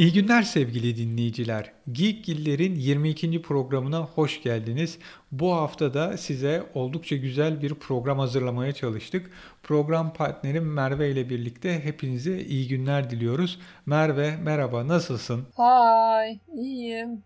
İyi günler sevgili dinleyiciler. Geekgiller'in 22. programına hoş geldiniz. Bu hafta da size oldukça güzel bir program hazırlamaya çalıştık. Program partnerim Merve ile birlikte hepinize iyi günler diliyoruz. Merve merhaba nasılsın? Hay iyiyim.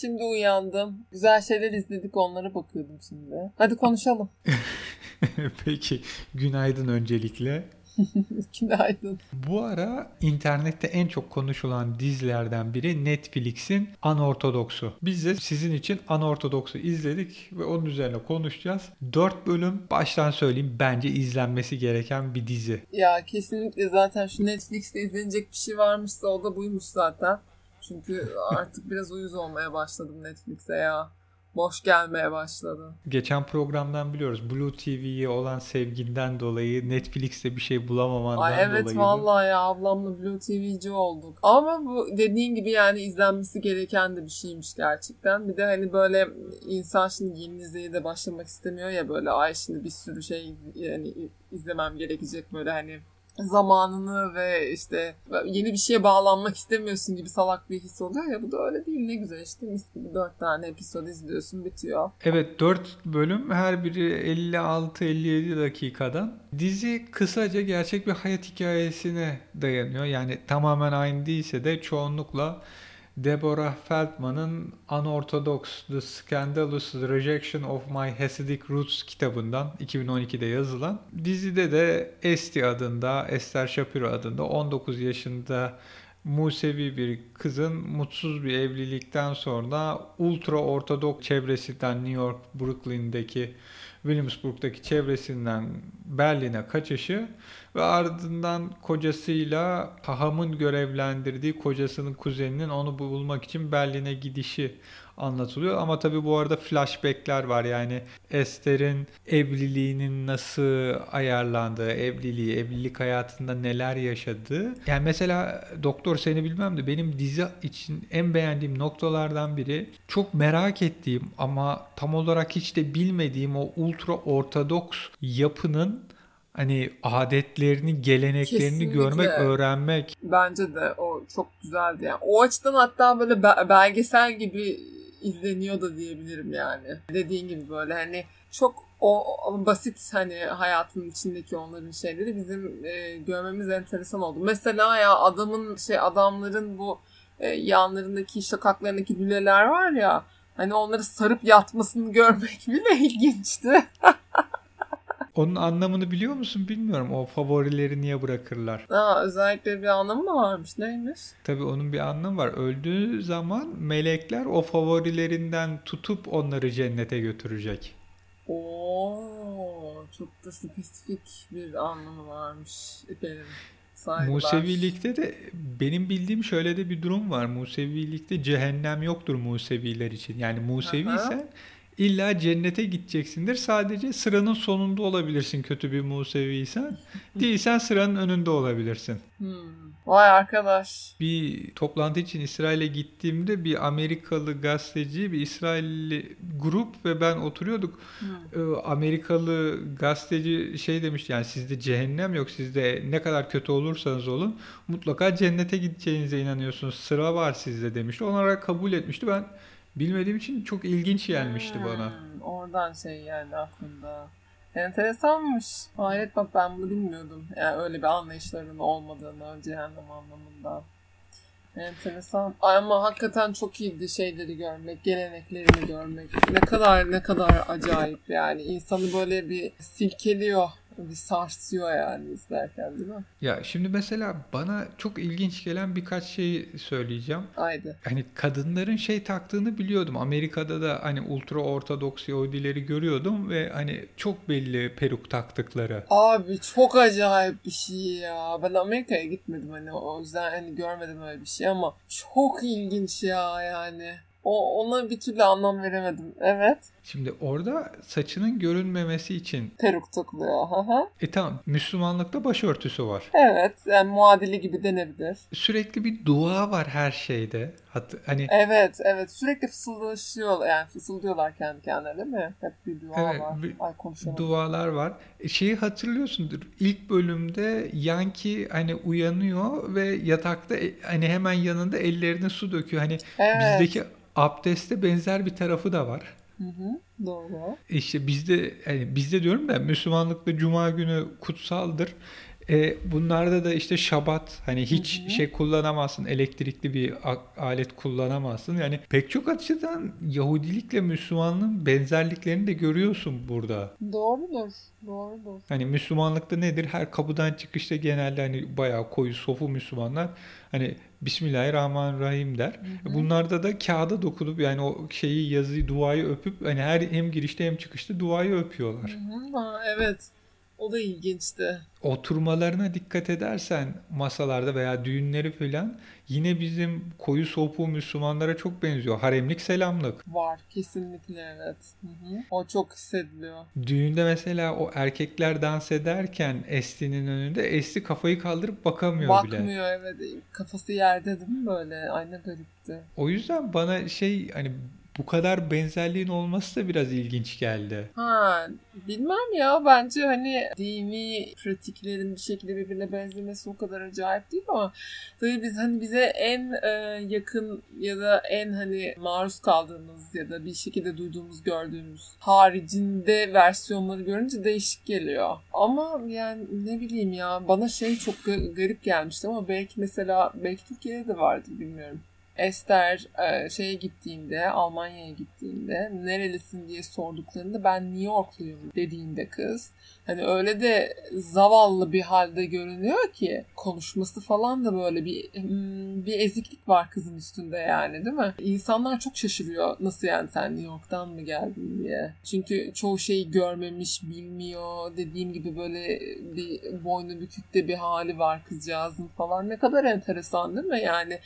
Şimdi uyandım. Güzel şeyler izledik onlara bakıyordum şimdi. Hadi konuşalım. Peki günaydın öncelikle. Günaydın. Bu ara internette en çok konuşulan dizilerden biri Netflix'in Anortodoksu. Biz de sizin için Anortodoks'u izledik ve onun üzerine konuşacağız. 4 bölüm baştan söyleyeyim bence izlenmesi gereken bir dizi. Ya kesinlikle zaten şu Netflix'te izlenecek bir şey varmışsa o da buymuş zaten. Çünkü artık biraz uyuz olmaya başladım Netflix'e ya boş gelmeye başladı. Geçen programdan biliyoruz Blue TV'ye olan sevginden dolayı Netflix'te bir şey bulamamandan Ay evet, dolayı. Evet vallahi ya ablamla Blue TV'ci olduk. Ama bu dediğin gibi yani izlenmesi gereken de bir şeymiş gerçekten. Bir de hani böyle insan şimdi yeni diziye de başlamak istemiyor ya böyle ay şimdi bir sürü şey yani izlemem gerekecek böyle hani zamanını ve işte yeni bir şeye bağlanmak istemiyorsun gibi salak bir his oluyor ya bu da öyle değil ne güzel işte mis gibi dört tane episod izliyorsun bitiyor. Evet dört bölüm her biri 56-57 dakikadan. Dizi kısaca gerçek bir hayat hikayesine dayanıyor. Yani tamamen aynı değilse de çoğunlukla Deborah Feldman'ın Unorthodox The Scandalous Rejection of My Hasidic Roots kitabından 2012'de yazılan. Dizide de Esti adında, Esther Shapiro adında 19 yaşında Musevi bir kızın mutsuz bir evlilikten sonra ultra ortodok çevresinden New York, Brooklyn'deki Williamsburg'daki çevresinden Berlin'e kaçışı ve ardından kocasıyla hahamın görevlendirdiği kocasının kuzeninin onu bulmak için Berlin'e gidişi anlatılıyor. Ama tabii bu arada flashbackler var. Yani Esther'in evliliğinin nasıl ayarlandığı, evliliği, evlilik hayatında neler yaşadığı. Yani mesela doktor seni bilmem de benim dizi için en beğendiğim noktalardan biri çok merak ettiğim ama tam olarak hiç de bilmediğim o ultra ortodoks yapının hani adetlerini, geleneklerini Kesinlikle. görmek, öğrenmek. Bence de o çok güzeldi yani. O açıdan hatta böyle belgesel gibi izleniyor da diyebilirim yani. Dediğin gibi böyle hani çok o, o basit hani hayatın içindeki onların şeyleri bizim e, görmemiz enteresan oldu. Mesela ya adamın şey adamların bu e, yanlarındaki şakaklarındaki lüleler var ya hani onları sarıp yatmasını görmek bile ilginçti. Onun anlamını biliyor musun bilmiyorum. O favorileri niye bırakırlar? Aa, özellikle bir anlamı mı varmış? Neymiş? Tabii onun bir anlamı var. Öldüğü zaman melekler o favorilerinden tutup onları cennete götürecek. Oo, çok da spesifik bir anlamı varmış efendim. Saygılar. Musevilikte de benim bildiğim şöyle de bir durum var. Musevilikte cehennem yoktur Museviler için. Yani Musevi ise İlla cennete gideceksindir. Sadece sıranın sonunda olabilirsin kötü bir Museviysen. Değilsen sıranın önünde olabilirsin. Hmm. Vay arkadaş. Bir toplantı için İsrail'e gittiğimde bir Amerikalı gazeteci, bir İsrailli grup ve ben oturuyorduk. Hmm. Amerikalı gazeteci şey demiş yani sizde cehennem yok. Sizde ne kadar kötü olursanız olun mutlaka cennete gideceğinize inanıyorsunuz. Sıra var sizde demişti. Onlara kabul etmişti. Ben Bilmediğim için çok ilginç gelmişti hmm, bana. Oradan şey yani aklımda. Enteresanmış. Hayret bak ben bunu bilmiyordum. Yani öyle bir anlayışlarının olmadığını cehennem anlamında. Enteresan. Ama hakikaten çok iyiydi şeyleri görmek, geleneklerini görmek. Ne kadar ne kadar acayip yani. İnsanı böyle bir silkeliyor bir sarsıyor yani izlerken değil mi? Ya şimdi mesela bana çok ilginç gelen birkaç şey söyleyeceğim. Haydi. Hani kadınların şey taktığını biliyordum. Amerika'da da hani ultra ortodoks Yahudileri görüyordum ve hani çok belli peruk taktıkları. Abi çok acayip bir şey ya. Ben Amerika'ya gitmedim hani o yüzden hani görmedim öyle bir şey ama çok ilginç ya yani. O, ona bir türlü anlam veremedim. Evet. Şimdi orada saçının görünmemesi için Peruk takılıyor. Hı hı. e tamam Müslümanlıkta başörtüsü var. Evet. Yani muadili gibi denebilir. Sürekli bir dua var her şeyde. Hatta hani Evet, evet. Sürekli fısıldaşıyorlar. Yani fısıldıyorlar kendi kendilerine değil mi? Hep bir dua Evet, var. bir Ay dualar var. E, Şeyi hatırlıyorsundur. İlk bölümde Yankee hani uyanıyor ve yatakta e, hani hemen yanında ellerine su döküyor. Hani evet. bizdeki abdeste benzer bir tarafı da var. Hı hı. Doğru. İşte bizde yani bizde diyorum da Müslümanlıkta cuma günü kutsaldır. E, bunlarda da işte şabat hani hiç Hı hı. şey kullanamazsın elektrikli bir alet kullanamazsın. Yani pek çok açıdan Yahudilikle Müslümanlığın benzerliklerini de görüyorsun burada. Doğrudur. Doğrudur. Hani Müslümanlıkta nedir? Her kapıdan çıkışta genelde hani bayağı koyu sofu Müslümanlar hani Bismillahirrahmanirrahim der. Hı hı. Bunlarda da kağıda dokunup yani o şeyi yazıyı duayı öpüp hani her hem girişte hem çıkışta duayı öpüyorlar. Hı hı. Evet. O da ilginçti. Oturmalarına dikkat edersen masalarda veya düğünleri falan yine bizim koyu sofu Müslümanlara çok benziyor. Haremlik selamlık. Var. Kesinlikle evet. Hı hı. O çok hissediliyor. Düğünde mesela o erkekler dans ederken Esti'nin önünde Esti kafayı kaldırıp bakamıyor bile. Bakmıyor evet. Kafası yerde değil mi böyle? Ay ne garipti. O yüzden bana şey hani bu kadar benzerliğin olması da biraz ilginç geldi. Ha bilmem ya bence hani dini pratiklerin bir şekilde birbirine benzemesi o kadar acayip değil ama tabii biz hani bize en e, yakın ya da en hani maruz kaldığımız ya da bir şekilde duyduğumuz gördüğümüz haricinde versiyonları görünce değişik geliyor. Ama yani ne bileyim ya bana şey çok ga- garip gelmişti ama belki mesela belki Türkiye'de de vardır bilmiyorum. Esther e, şeye gittiğinde, Almanya'ya gittiğinde nerelisin diye sorduklarında ben New Yorkluyum dediğinde kız hani öyle de zavallı bir halde görünüyor ki konuşması falan da böyle bir hmm, bir eziklik var kızın üstünde yani değil mi? İnsanlar çok şaşırıyor nasıl yani sen New York'tan mı geldin diye. Çünkü çoğu şeyi görmemiş, bilmiyor. Dediğim gibi böyle bir boynu bükük de bir hali var kızcağızın falan. Ne kadar enteresan değil mi? Yani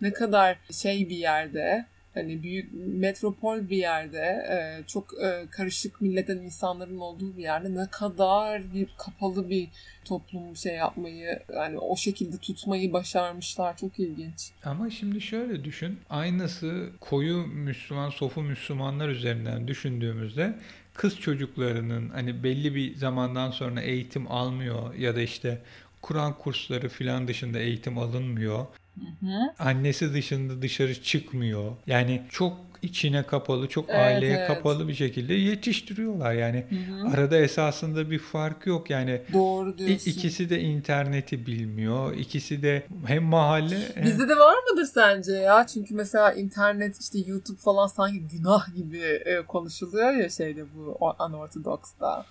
ne kadar şey bir yerde hani büyük metropol bir yerde e, çok e, karışık milletten insanların olduğu bir yerde ne kadar bir kapalı bir toplum şey yapmayı yani o şekilde tutmayı başarmışlar çok ilginç. Ama şimdi şöyle düşün. Aynısı koyu Müslüman, sofu Müslümanlar üzerinden düşündüğümüzde kız çocuklarının hani belli bir zamandan sonra eğitim almıyor ya da işte Kur'an kursları filan dışında eğitim alınmıyor. Hı hı. Annesi dışında dışarı çıkmıyor. Yani çok içine kapalı, çok Evet, aileye evet. kapalı bir şekilde yetiştiriyorlar. Yani Hı hı. arada esasında bir fark yok. Yani Doğru diyorsun. İkisi de interneti bilmiyor. İkisi de hem mahalle hem... Bizde de var mıdır sence ya? Çünkü mesela internet işte YouTube falan sanki günah gibi e, konuşuluyor ya şeyde bu unorthodox'ta.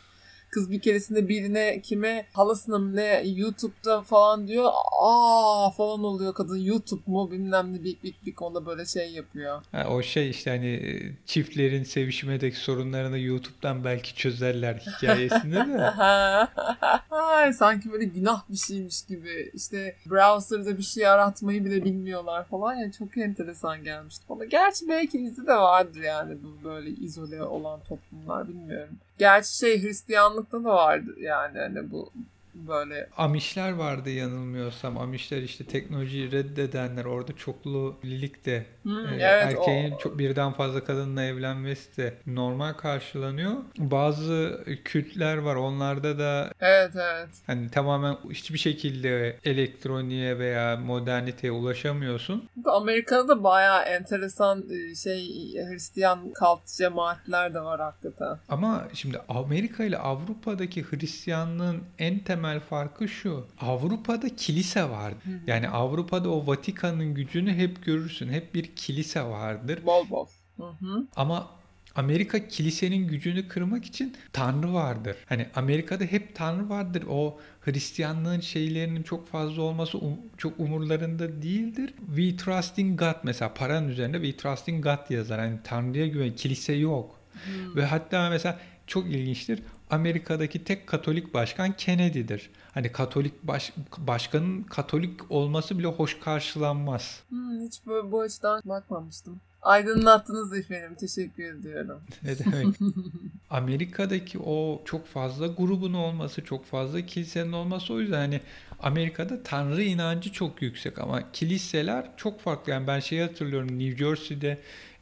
Kız bir keresinde birine kime halasına mı ne YouTube'da falan diyor. Aa falan oluyor kadın YouTube mu bilmem ne bik bik bik ona böyle şey yapıyor. Ha, o şey işte hani e, çiftlerin sevişmedeki sorunlarını YouTube'dan belki çözerler hikayesinde de. Ay, sanki böyle günah bir şeymiş gibi. İşte browser'da bir şey aratmayı bile bilmiyorlar falan ya çok enteresan gelmişti bana. Gerçi belki bizde de vardır yani bu böyle izole olan toplumlar bilmiyorum. Gerçi şey Hristiyanlıkta da vardı yani hani bu böyle Amişler vardı yanılmıyorsam. Amişler işte teknolojiyi reddedenler. Orada çoklu evlilik de Hmm, evet, erkeğin o- çok birden fazla kadınla evlenmesi de normal karşılanıyor. Bazı kültler var. Onlarda da evet evet. hani tamamen hiçbir şekilde elektroniğe veya moderniteye ulaşamıyorsun. Amerika'da da bayağı enteresan e, şey Hristiyan kalt cemaatler de var hakikaten. Ama şimdi Amerika ile Avrupa'daki Hristiyanlığın en temel farkı şu. Avrupa'da kilise hı. Yani Avrupa'da o Vatikan'ın gücünü hep görürsün. Hep bir kilise vardır. Bol bol. Hı hı. Ama Amerika kilisenin gücünü kırmak için Tanrı vardır. Hani Amerika'da hep Tanrı vardır. O Hristiyanlığın şeylerinin çok fazla olması um- çok umurlarında değildir. We trust in God mesela paranın üzerinde we trust in God yazar. Hani Tanrı'ya güven, kilise yok. Hmm. Ve hatta mesela çok ilginçtir. Amerika'daki tek Katolik başkan Kennedy'dir. Hani Katolik baş, başkanın Katolik olması bile hoş karşılanmaz. Hmm, hiç böyle bu açıdan bakmamıştım. Aydınlattınız efendim. Teşekkür ediyorum. Ne demek? Amerika'daki o çok fazla grubun olması, çok fazla kilisenin olması o yüzden hani Amerika'da Tanrı inancı çok yüksek ama kiliseler çok farklı. Yani ben şeyi hatırlıyorum New Jersey'de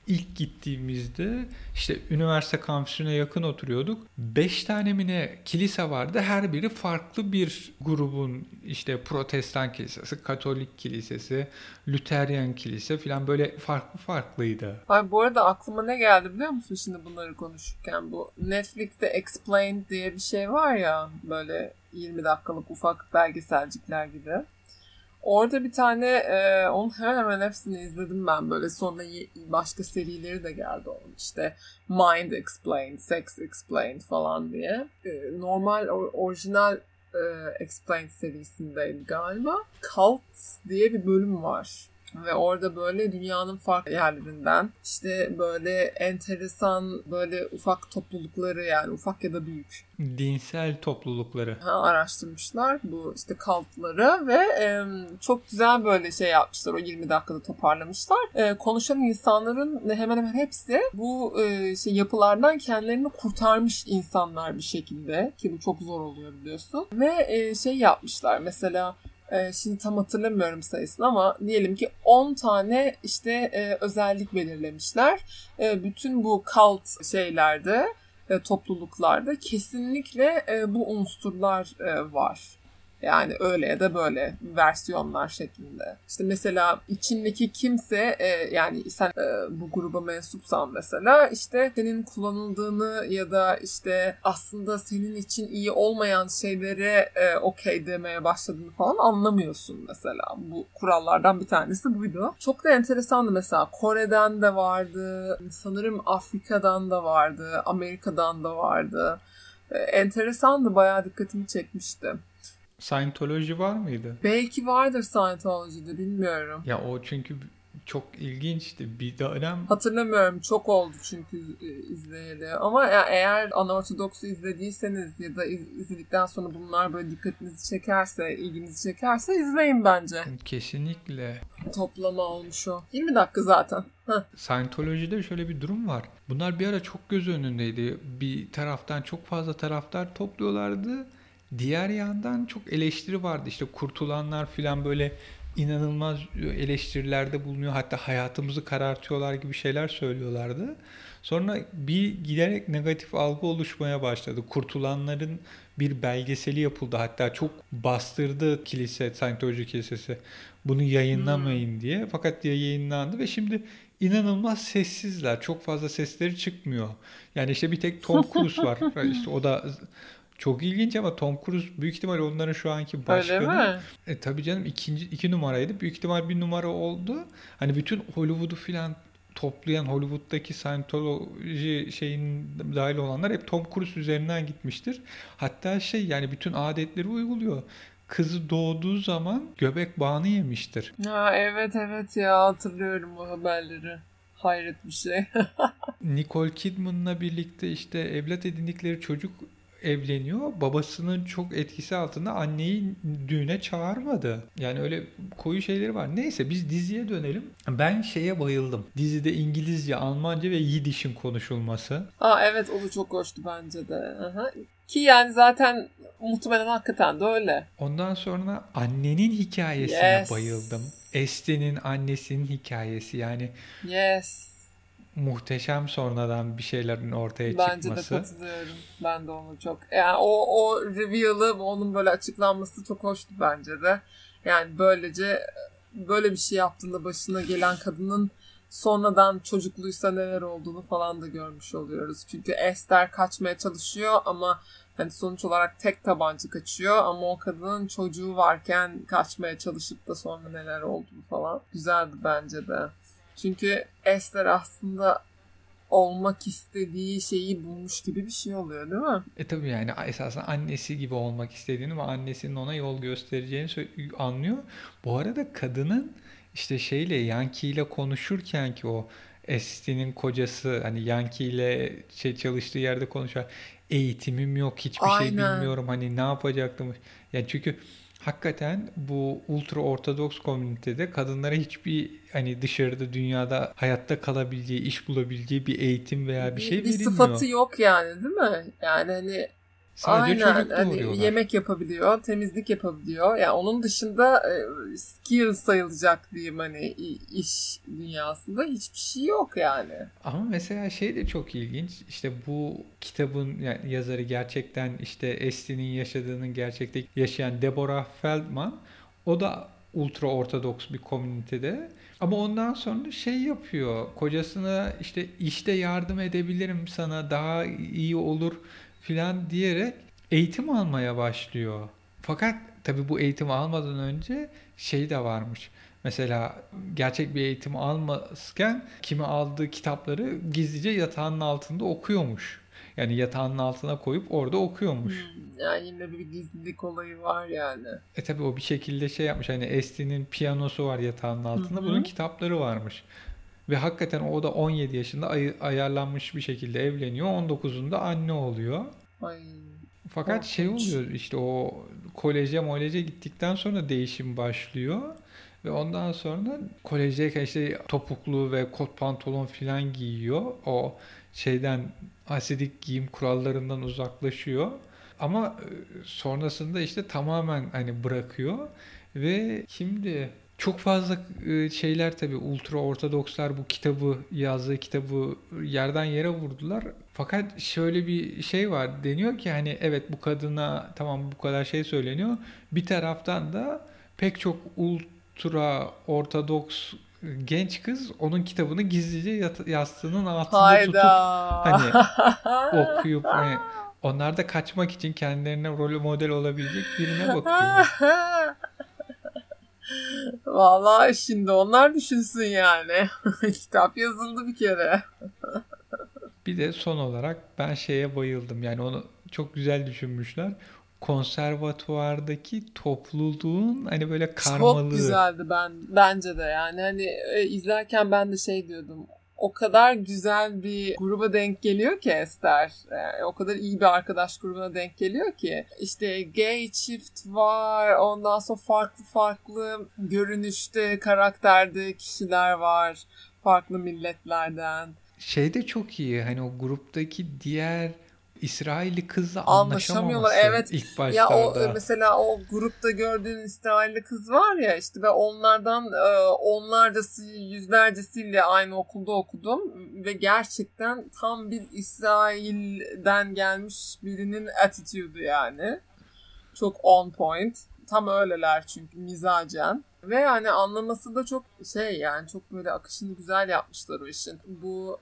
ilk gittiğimizde işte üniversite kampüsüne yakın oturuyorduk. Beş tane mi kilise vardı. Her biri farklı bir grubun işte protestan kilisesi, katolik kilisesi, Lüteryen kilise falan böyle farklı farklıydı. Ay bu arada aklıma ne geldi biliyor musun şimdi bunları konuşurken bu Netflix'te Explained diye bir şey var ya böyle 20 dakikalık ufak belgeselcikler gibi. Orada bir tane e, onun hemen hemen hepsini izledim ben böyle sonra başka serileri de geldi onun işte Mind Explained, Sex Explained falan diye. E, normal or, orijinal e, Explained serisindeydi galiba. Cult diye bir bölüm var. Ve orada böyle dünyanın farklı yerlerinden işte böyle enteresan böyle ufak toplulukları yani ufak ya da büyük. Dinsel toplulukları. Ha, araştırmışlar bu işte kaltları ve e, çok güzel böyle şey yapmışlar o 20 dakikada toparlamışlar. E, konuşan insanların hemen hemen hepsi bu e, şey yapılardan kendilerini kurtarmış insanlar bir şekilde ki bu çok zor oluyor biliyorsun. Ve e, şey yapmışlar mesela ee, şimdi tam hatırlamıyorum sayısını ama diyelim ki 10 tane işte e, özellik belirlemişler. E, bütün bu cult şeylerde, e, topluluklarda kesinlikle e, bu unsurlar e, var. Yani öyle ya da böyle versiyonlar şeklinde. İşte mesela içindeki kimse e, yani sen e, bu gruba mensupsan mesela işte senin kullanıldığını ya da işte aslında senin için iyi olmayan şeylere e, okey demeye başladığını falan anlamıyorsun mesela. Bu kurallardan bir tanesi buydu. Çok da enteresandı mesela. Kore'den de vardı. Sanırım Afrika'dan da vardı. Amerika'dan da vardı. E, enteresandı. Bayağı dikkatimi çekmişti. Scientology var mıydı? Belki vardır Scientology'de bilmiyorum. Ya o çünkü çok ilginçti bir dönem. Hatırlamıyorum çok oldu çünkü e, izleyeli. Ama ya eğer Unorthodox'u izlediyseniz ya da iz, izledikten sonra bunlar böyle dikkatinizi çekerse, ilginizi çekerse izleyin bence. Kesinlikle. Toplama olmuş o. 20 dakika zaten. Heh. Scientology'de şöyle bir durum var. Bunlar bir ara çok göz önündeydi. Bir taraftan çok fazla taraftar topluyorlardı Diğer yandan çok eleştiri vardı. İşte kurtulanlar filan böyle inanılmaz eleştirilerde bulunuyor. Hatta hayatımızı karartıyorlar gibi şeyler söylüyorlardı. Sonra bir giderek negatif algı oluşmaya başladı. Kurtulanların bir belgeseli yapıldı. Hatta çok bastırdı kilise, Scientology kilisesi. Bunu yayınlamayın hmm. diye. Fakat diye yayınlandı ve şimdi inanılmaz sessizler. Çok fazla sesleri çıkmıyor. Yani işte bir tek Tom Cruise var. İşte o da çok ilginç ama Tom Cruise büyük ihtimal onların şu anki başkanı. Öyle mi? E tabii canım ikinci iki numaraydı. Büyük ihtimal bir numara oldu. Hani bütün Hollywood'u filan toplayan Hollywood'daki Scientology şeyin dahil olanlar hep Tom Cruise üzerinden gitmiştir. Hatta şey yani bütün adetleri uyguluyor. Kızı doğduğu zaman göbek bağını yemiştir. Ha evet evet ya hatırlıyorum bu haberleri. Hayret bir şey. Nicole Kidman'la birlikte işte evlat edindikleri çocuk evleniyor. Babasının çok etkisi altında anneyi düğüne çağırmadı. Yani öyle koyu şeyleri var. Neyse biz diziye dönelim. Ben şeye bayıldım. Dizide İngilizce, Almanca ve Yidiş'in konuşulması. Aa evet o da çok hoştu bence de. Aha. Ki yani zaten muhtemelen hakikaten de öyle. Ondan sonra annenin hikayesine yes. bayıldım. Este'nin annesinin hikayesi yani. Yes muhteşem sonradan bir şeylerin ortaya Bence çıkması. Bence de katılıyorum. Ben de onu çok. Yani o, o reveal'ı, onun böyle açıklanması çok hoştu bence de. Yani böylece böyle bir şey yaptığında başına gelen kadının sonradan çocukluysa neler olduğunu falan da görmüş oluyoruz. Çünkü Esther kaçmaya çalışıyor ama hani sonuç olarak tek tabanca kaçıyor ama o kadının çocuğu varken kaçmaya çalışıp da sonra neler olduğunu falan güzeldi bence de. Çünkü Esther aslında olmak istediği şeyi bulmuş gibi bir şey oluyor değil mi? E tabii yani esasında annesi gibi olmak istediğini ve annesinin ona yol göstereceğini anlıyor. Bu arada kadının işte şeyle Yankee ile konuşurken ki o Esti'nin kocası hani Yankee ile şey çalıştığı yerde konuşuyor. Eğitimim yok, hiçbir şey Aynen. bilmiyorum. Hani ne yapacaktım? Ya çünkü hakikaten bu ultra ortodoks komünitede kadınlara hiçbir hani dışarıda dünyada hayatta kalabileceği, iş bulabileceği bir eğitim veya bir Bir, şey bir verilmiyor. sıfatı yok yani değil mi? Yani hani Sadece aynen çocuk hani doğuruyorlar. yemek yapabiliyor, temizlik yapabiliyor. Yani onun dışında e, skill sayılacak diyeyim hani iş dünyasında hiçbir şey yok yani. Ama mesela şey de çok ilginç. İşte bu kitabın yani yazarı gerçekten işte Esti'nin yaşadığının gerçekte yaşayan Deborah Feldman. O da ultra ortodoks bir komünitede. Ama ondan sonra şey yapıyor. Kocasına işte işte yardım edebilirim sana daha iyi olur filan diyerek eğitim almaya başlıyor. Fakat tabii bu eğitimi almadan önce şey de varmış. Mesela gerçek bir eğitim almazken kimi aldığı kitapları gizlice yatağının altında okuyormuş. Yani yatağının altına koyup orada okuyormuş. Hmm, Yani yine bir gizlilik olayı var yani. E tabii o bir şekilde şey yapmış. Hani Esti'nin piyanosu var yatağının altında. Hı hı. Bunun kitapları varmış. Ve hakikaten o da 17 yaşında ay- ayarlanmış bir şekilde evleniyor. 19'unda anne oluyor. Ay. Fakat şey Korkunç. oluyor işte o koleje moleje gittikten sonra değişim başlıyor. Ve ondan sonra kolejdeyken işte topuklu ve kot pantolon filan giyiyor. O şeyden asidik giyim kurallarından uzaklaşıyor. Ama e, sonrasında işte tamamen hani bırakıyor. Ve şimdi çok fazla e, şeyler tabii ultra ortodokslar bu kitabı yazdığı kitabı yerden yere vurdular. Fakat şöyle bir şey var. Deniyor ki hani evet bu kadına tamam bu kadar şey söyleniyor. Bir taraftan da pek çok ultra ortodoks genç kız onun kitabını gizlice yastığının altında tutup Hayda. hani okuyup hani onlar da kaçmak için kendilerine rol model olabilecek birine bakıyor. Vallahi şimdi onlar düşünsün yani. Kitap yazıldı bir kere. Bir de son olarak ben şeye bayıldım. Yani onu çok güzel düşünmüşler. Konservatuvardaki topluluğun hani böyle karmalığı. Çok güzeldi ben bence de yani hani e, izlerken ben de şey diyordum. O kadar güzel bir gruba denk geliyor ki Ester. Yani o kadar iyi bir arkadaş grubuna denk geliyor ki. İşte gay çift var. Ondan sonra farklı farklı görünüşte, karakterde kişiler var. Farklı milletlerden. Şey de çok iyi. Hani o gruptaki diğer İsrailli kızla Anlaşamıyorlar, evet. ilk Ya o başlarda. e, mesela o grupta gördüğün İsrailli kız var ya işte ve onlardan e, onlarcası yüzlercesiyle aynı okulda okudum ve gerçekten tam bir İsrail'den gelmiş birinin attitude'u yani. Çok on point. Tam öyleler çünkü mizacen. Ve yani anlaması da çok şey yani çok böyle akışını güzel yapmışlar o işin. Bu,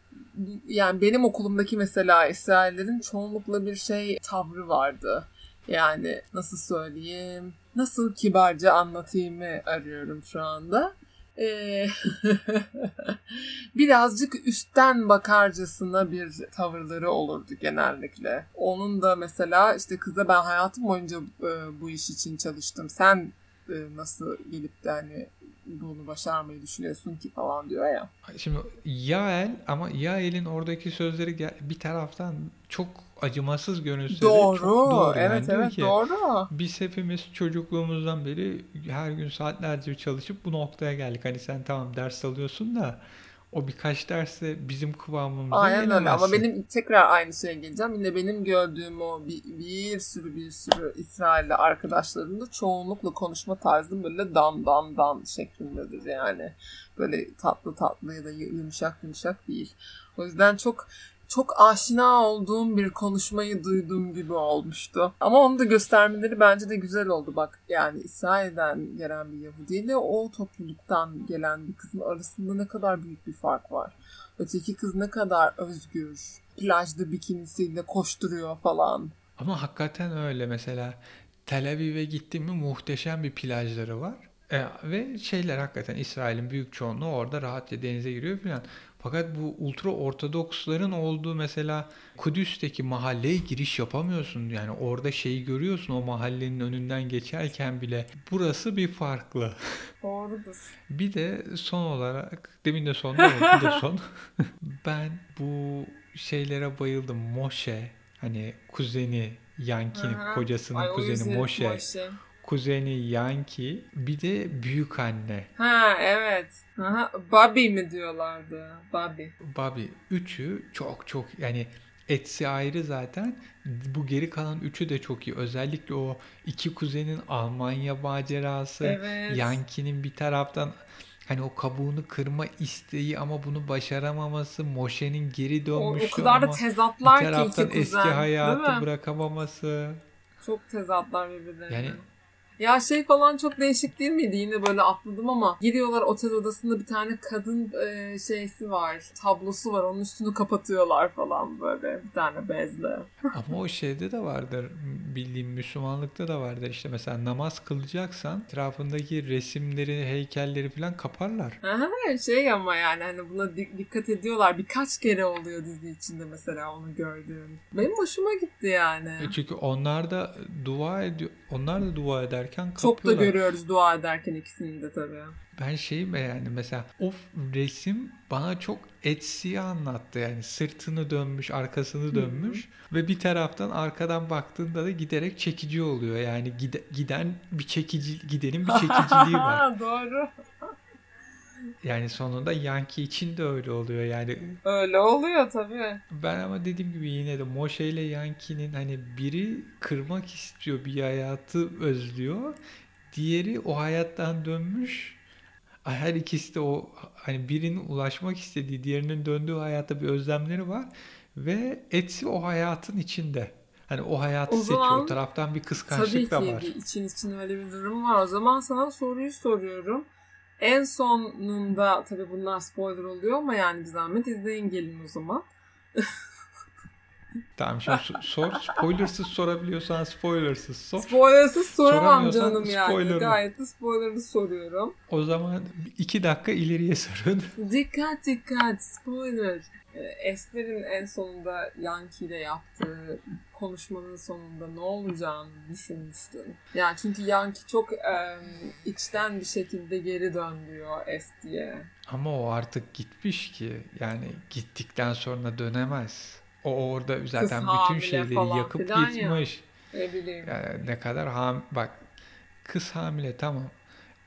yani benim okulumdaki mesela İsraillerin çoğunlukla bir şey tavrı vardı. Yani nasıl söyleyeyim, nasıl kibarca anlatayımı arıyorum şu anda. Ee, birazcık üstten bakarcasına bir tavırları olurdu genellikle. Onun da mesela işte kıza ben hayatım boyunca e, bu iş için çalıştım. Sen nasıl gelip de hani bunu başarmayı düşünüyorsun ki falan diyor ya. Şimdi Yael ama Yael'in oradaki sözleri bir taraftan çok acımasız görünse Doğru. çok doğru. Yani Evet diyor evet ki, doğru. Biz hepimiz çocukluğumuzdan beri her gün saatlerce çalışıp bu noktaya geldik. Hani sen tamam ders alıyorsun da o birkaç derse bizim kıvamımıza Aynen öyle ama benim tekrar aynı şeye geleceğim. Yine benim gördüğüm o bir, bir sürü bir sürü İsrailli arkadaşlarımda çoğunlukla konuşma tarzım böyle dan dan dan şeklindedir yani. Böyle tatlı tatlı ya da yumuşak yumuşak değil. O yüzden çok çok aşina olduğum bir konuşmayı duyduğum gibi olmuştu. Ama onu da göstermeleri bence de güzel oldu. Bak yani İsrail'den gelen bir Yahudi ile o topluluktan gelen bir kızın arasında ne kadar büyük bir fark var. Öteki kız ne kadar özgür. Plajda bikinisiyle koşturuyor falan. Ama hakikaten öyle mesela Tel Aviv'e gittim mi muhteşem bir plajları var. E, ve şeyler hakikaten İsrail'in büyük çoğunluğu orada rahatça denize giriyor falan. Fakat bu ultra ortodoksların olduğu mesela Kudüs'teki mahalleye giriş yapamıyorsun. Yani orada şeyi görüyorsun o mahallenin önünden geçerken bile. Burası bir farklı. Doğrudur. Bir de son olarak demin de son bir de son. ben bu şeylere bayıldım. Moşe hani kuzeni Yanki'nin Aha. kocasının Ay, kuzeni Moşe. Moşe. Kuzeni Yanki bir de büyük anne Ha evet. Aha, Bobby mi diyorlardı? Bobby. Bobby. Üçü çok çok yani Etsy ayrı zaten. Bu geri kalan üçü de çok iyi. Özellikle o iki kuzenin Almanya macerası. Evet. Yanki'nin bir taraftan hani o kabuğunu kırma isteği ama bunu başaramaması. Moşe'nin geri O, dönmüşü o kadar da ama bir tezatlar ki taraftan iki eski kuzen. değil hayatı bırakamaması. Çok tezatlar birbirlerine. Yani- Ya şey falan çok değişik değil miydi? Yine böyle atladım ama giriyorlar otel odasında bir tane kadın e, şeysi var. Tablosu var. Onun üstünü kapatıyorlar falan böyle bir tane bezle. Ama o şeyde de vardır. Bildiğim Müslümanlıkta da vardır. İşte mesela namaz kılacaksan etrafındaki resimleri, heykelleri falan kaparlar. Aha, şey ama yani hani buna di- dikkat ediyorlar. Birkaç kere oluyor dizi içinde mesela onu gördüğüm. Benim hoşuma gitti yani. E Çünkü onlar da dua ediyor. Onlar da dua ederken Çok da kapıyorlar. görüyoruz dua ederken ikisini de tabii. Ben şeyi beğendim mesela o resim bana çok Etsy'yi anlattı yani sırtını dönmüş arkasını dönmüş ve bir taraftan arkadan baktığında da giderek çekici oluyor yani gide- giden bir çekici gidenin bir çekiciliği var Doğru. Yani sonunda Yankee için de öyle oluyor yani Öyle oluyor tabii. ben ama dediğim gibi yine de Moshe ile Yankee'nin hani biri kırmak istiyor bir hayatı özlüyor diğeri o hayattan dönmüş her ikisi de o hani birinin ulaşmak istediği diğerinin döndüğü hayata bir özlemleri var ve Etsy o hayatın içinde. Hani o hayatı O seçiyor. zaman O taraftan bir Tabii kıskançlık ki da var. bir için için öyle bir durum var. O zaman sana soruyu soruyorum. En sonunda tabii bunlar spoiler oluyor ama yani bir zahmet izleyin gelin o zaman. Tamam şimdi so- sor. Spoilersız sorabiliyorsan spoilersız sor. Spoilersız soramam canım yani. Gayet de spoilerlı soruyorum. O zaman iki dakika ileriye sorun. Dikkat dikkat spoiler. Ee, Esther'in en sonunda Yankee ile yaptığı konuşmanın sonunda ne olacağını düşünmüştün. Yani çünkü Yankee çok em, içten bir şekilde geri dön diyor Esther'e. Ama o artık gitmiş ki yani gittikten sonra dönemez. O orada zaten bütün hamile şeyleri falan yakıp filan ya. gitmiş. Ne bileyim. Yani ne kadar ham bak kız hamile tamam.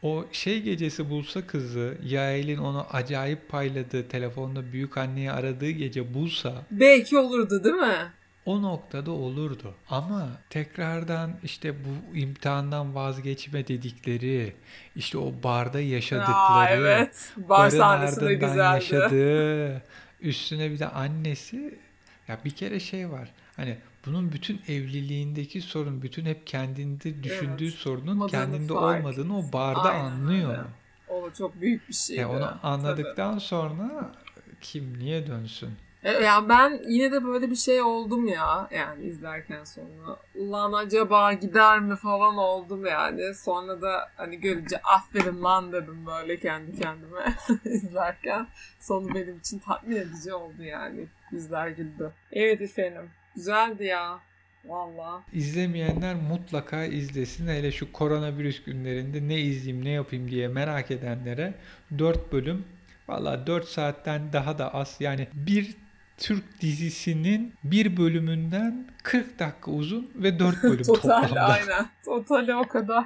O şey gecesi bulsa kızı Yael'in onu acayip payladığı telefonda büyük anneyi aradığı gece bulsa Belki olurdu değil mi? o noktada olurdu. Ama tekrardan işte bu imtihandan vazgeçme dedikleri işte o barda yaşadıkları Aa, evet. Bar barın sahnesi de ardından güzeldi. yaşadığı üstüne bir de annesi ya bir kere şey var hani bunun bütün evliliğindeki sorun bütün hep kendinde düşündüğü Evet. sorunun Modern kendinde olmadığını o barda Aynen anlıyor. öyle. O çok büyük bir şeydi. Ya onu Tabii. anladıktan sonra kim niye dönsün? E, Yani ben yine de böyle bir şey oldum ya yani izlerken sonra. Lan acaba gider mi falan oldum yani. Sonra da hani görünce aferin lan dedim böyle kendi kendime izlerken. Sonu benim için tatmin edici oldu yani. Yüzler güldü. Evet efendim. Güzeldi ya. Valla. İzlemeyenler mutlaka izlesin. Hele şu koronavirüs günlerinde ne izleyeyim ne yapayım diye merak edenlere 4 bölüm valla 4 saatten daha da az yani bir Türk dizisinin bir bölümünden 40 dakika uzun ve 4 bölüm Total toplamda. aynen. Totali o kadar.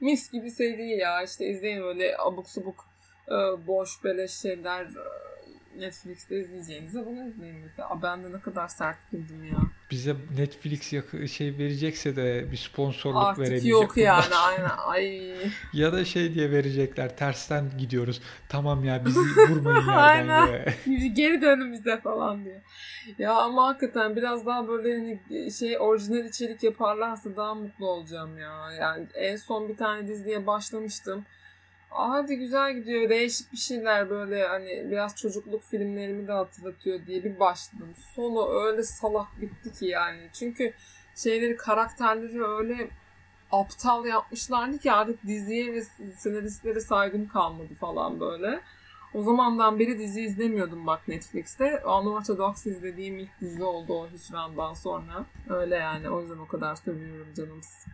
Mis gibi seri ya. İşte izleyin böyle abuk subuk e, boş beleş şeyler e, Netflix'te izleyeceğinize bunu izleyin mesela. Ben de ne kadar sert güldüm ya. Bize Netflix şey verecekse de bir sponsorluk Artık verebilecek yok bunlar. yani aynen. Ay. Ya da şey diye verecekler tersten gidiyoruz. Tamam ya bizi vurmayın yerden Aynen. ya. Geri dönün bize falan diye. Ya ama hakikaten biraz daha böyle hani şey orijinal içerik yaparlarsa daha mutlu olacağım ya. Yani en son bir tane diziye başlamıştım. Hadi güzel gidiyor. Değişik bir şeyler böyle hani biraz çocukluk filmlerimi de hatırlatıyor diye bir başladım. Sonu öyle salak bitti ki yani. Çünkü şeyleri karakterleri öyle aptal yapmışlardı ki artık diziye ve senaristlere saygım kalmadı falan böyle. O zamandan beri dizi izlemiyordum bak Netflix'te. Unorthodox izlediğim ilk dizi oldu o hüsrandan sonra. Öyle yani o yüzden o kadar seviyorum canımız.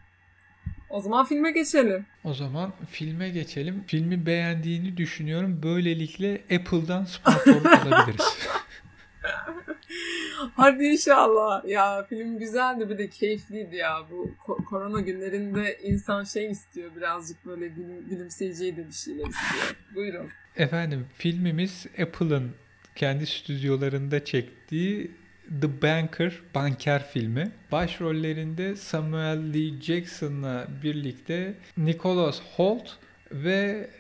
O zaman filme geçelim. O zaman filme geçelim. Filmi beğendiğini düşünüyorum. Böylelikle Apple'dan sponsorluk alabiliriz. Hadi inşallah. Ya film güzeldi bir de keyifliydi ya. Bu ko- korona günlerinde insan şey istiyor birazcık böyle bilim, bilimseyiciye de bir şeyler istiyor. Buyurun. Efendim filmimiz Apple'ın kendi stüdyolarında çektiği The Banker, Banker filmi. Başrollerinde Samuel L. Jackson'la birlikte Nicholas Holt ve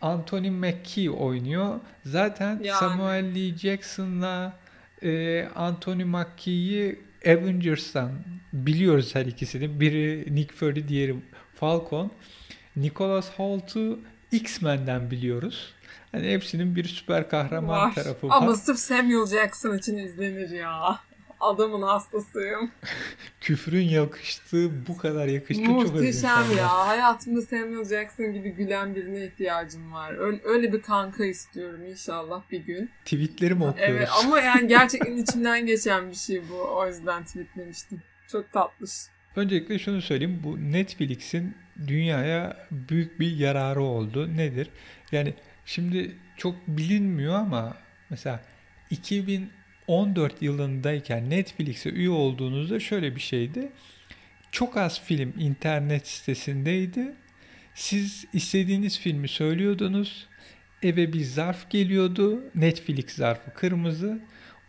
Anthony Mackie oynuyor. Zaten Yani. Samuel L. Jackson'la e, Anthony Mackie'yi Avengers'tan biliyoruz her ikisini. Biri Nick Fury, diğeri Falcon. Nicholas Holt'u X-Men'den biliyoruz. Hani hepsinin bir süper kahraman Var. tarafı var. Ama sırf Samuel Jackson için izlenir ya. Adamın hastasıyım. Küfrün yakıştığı bu kadar yakıştığı çok az insan Muhteşem var. ya. Hayatımda Samuel Jackson gibi gülen birine ihtiyacım var. Öyle, öyle bir kanka istiyorum inşallah bir gün. Tweetleri mi okuyoruz? Evet ama yani gerçekten içimden geçen bir şey bu. O yüzden tweetlemiştim. Çok tatlış. Öncelikle şunu söyleyeyim. Bu Netflix'in dünyaya büyük bir yararı oldu. Nedir? Yani şimdi çok bilinmiyor ama mesela 2014 yılındayken Netflix'e üye olduğunuzda şöyle bir şeydi. Çok az film internet sitesindeydi. Siz istediğiniz filmi söylüyordunuz. Eve bir zarf geliyordu. Netflix zarfı kırmızı.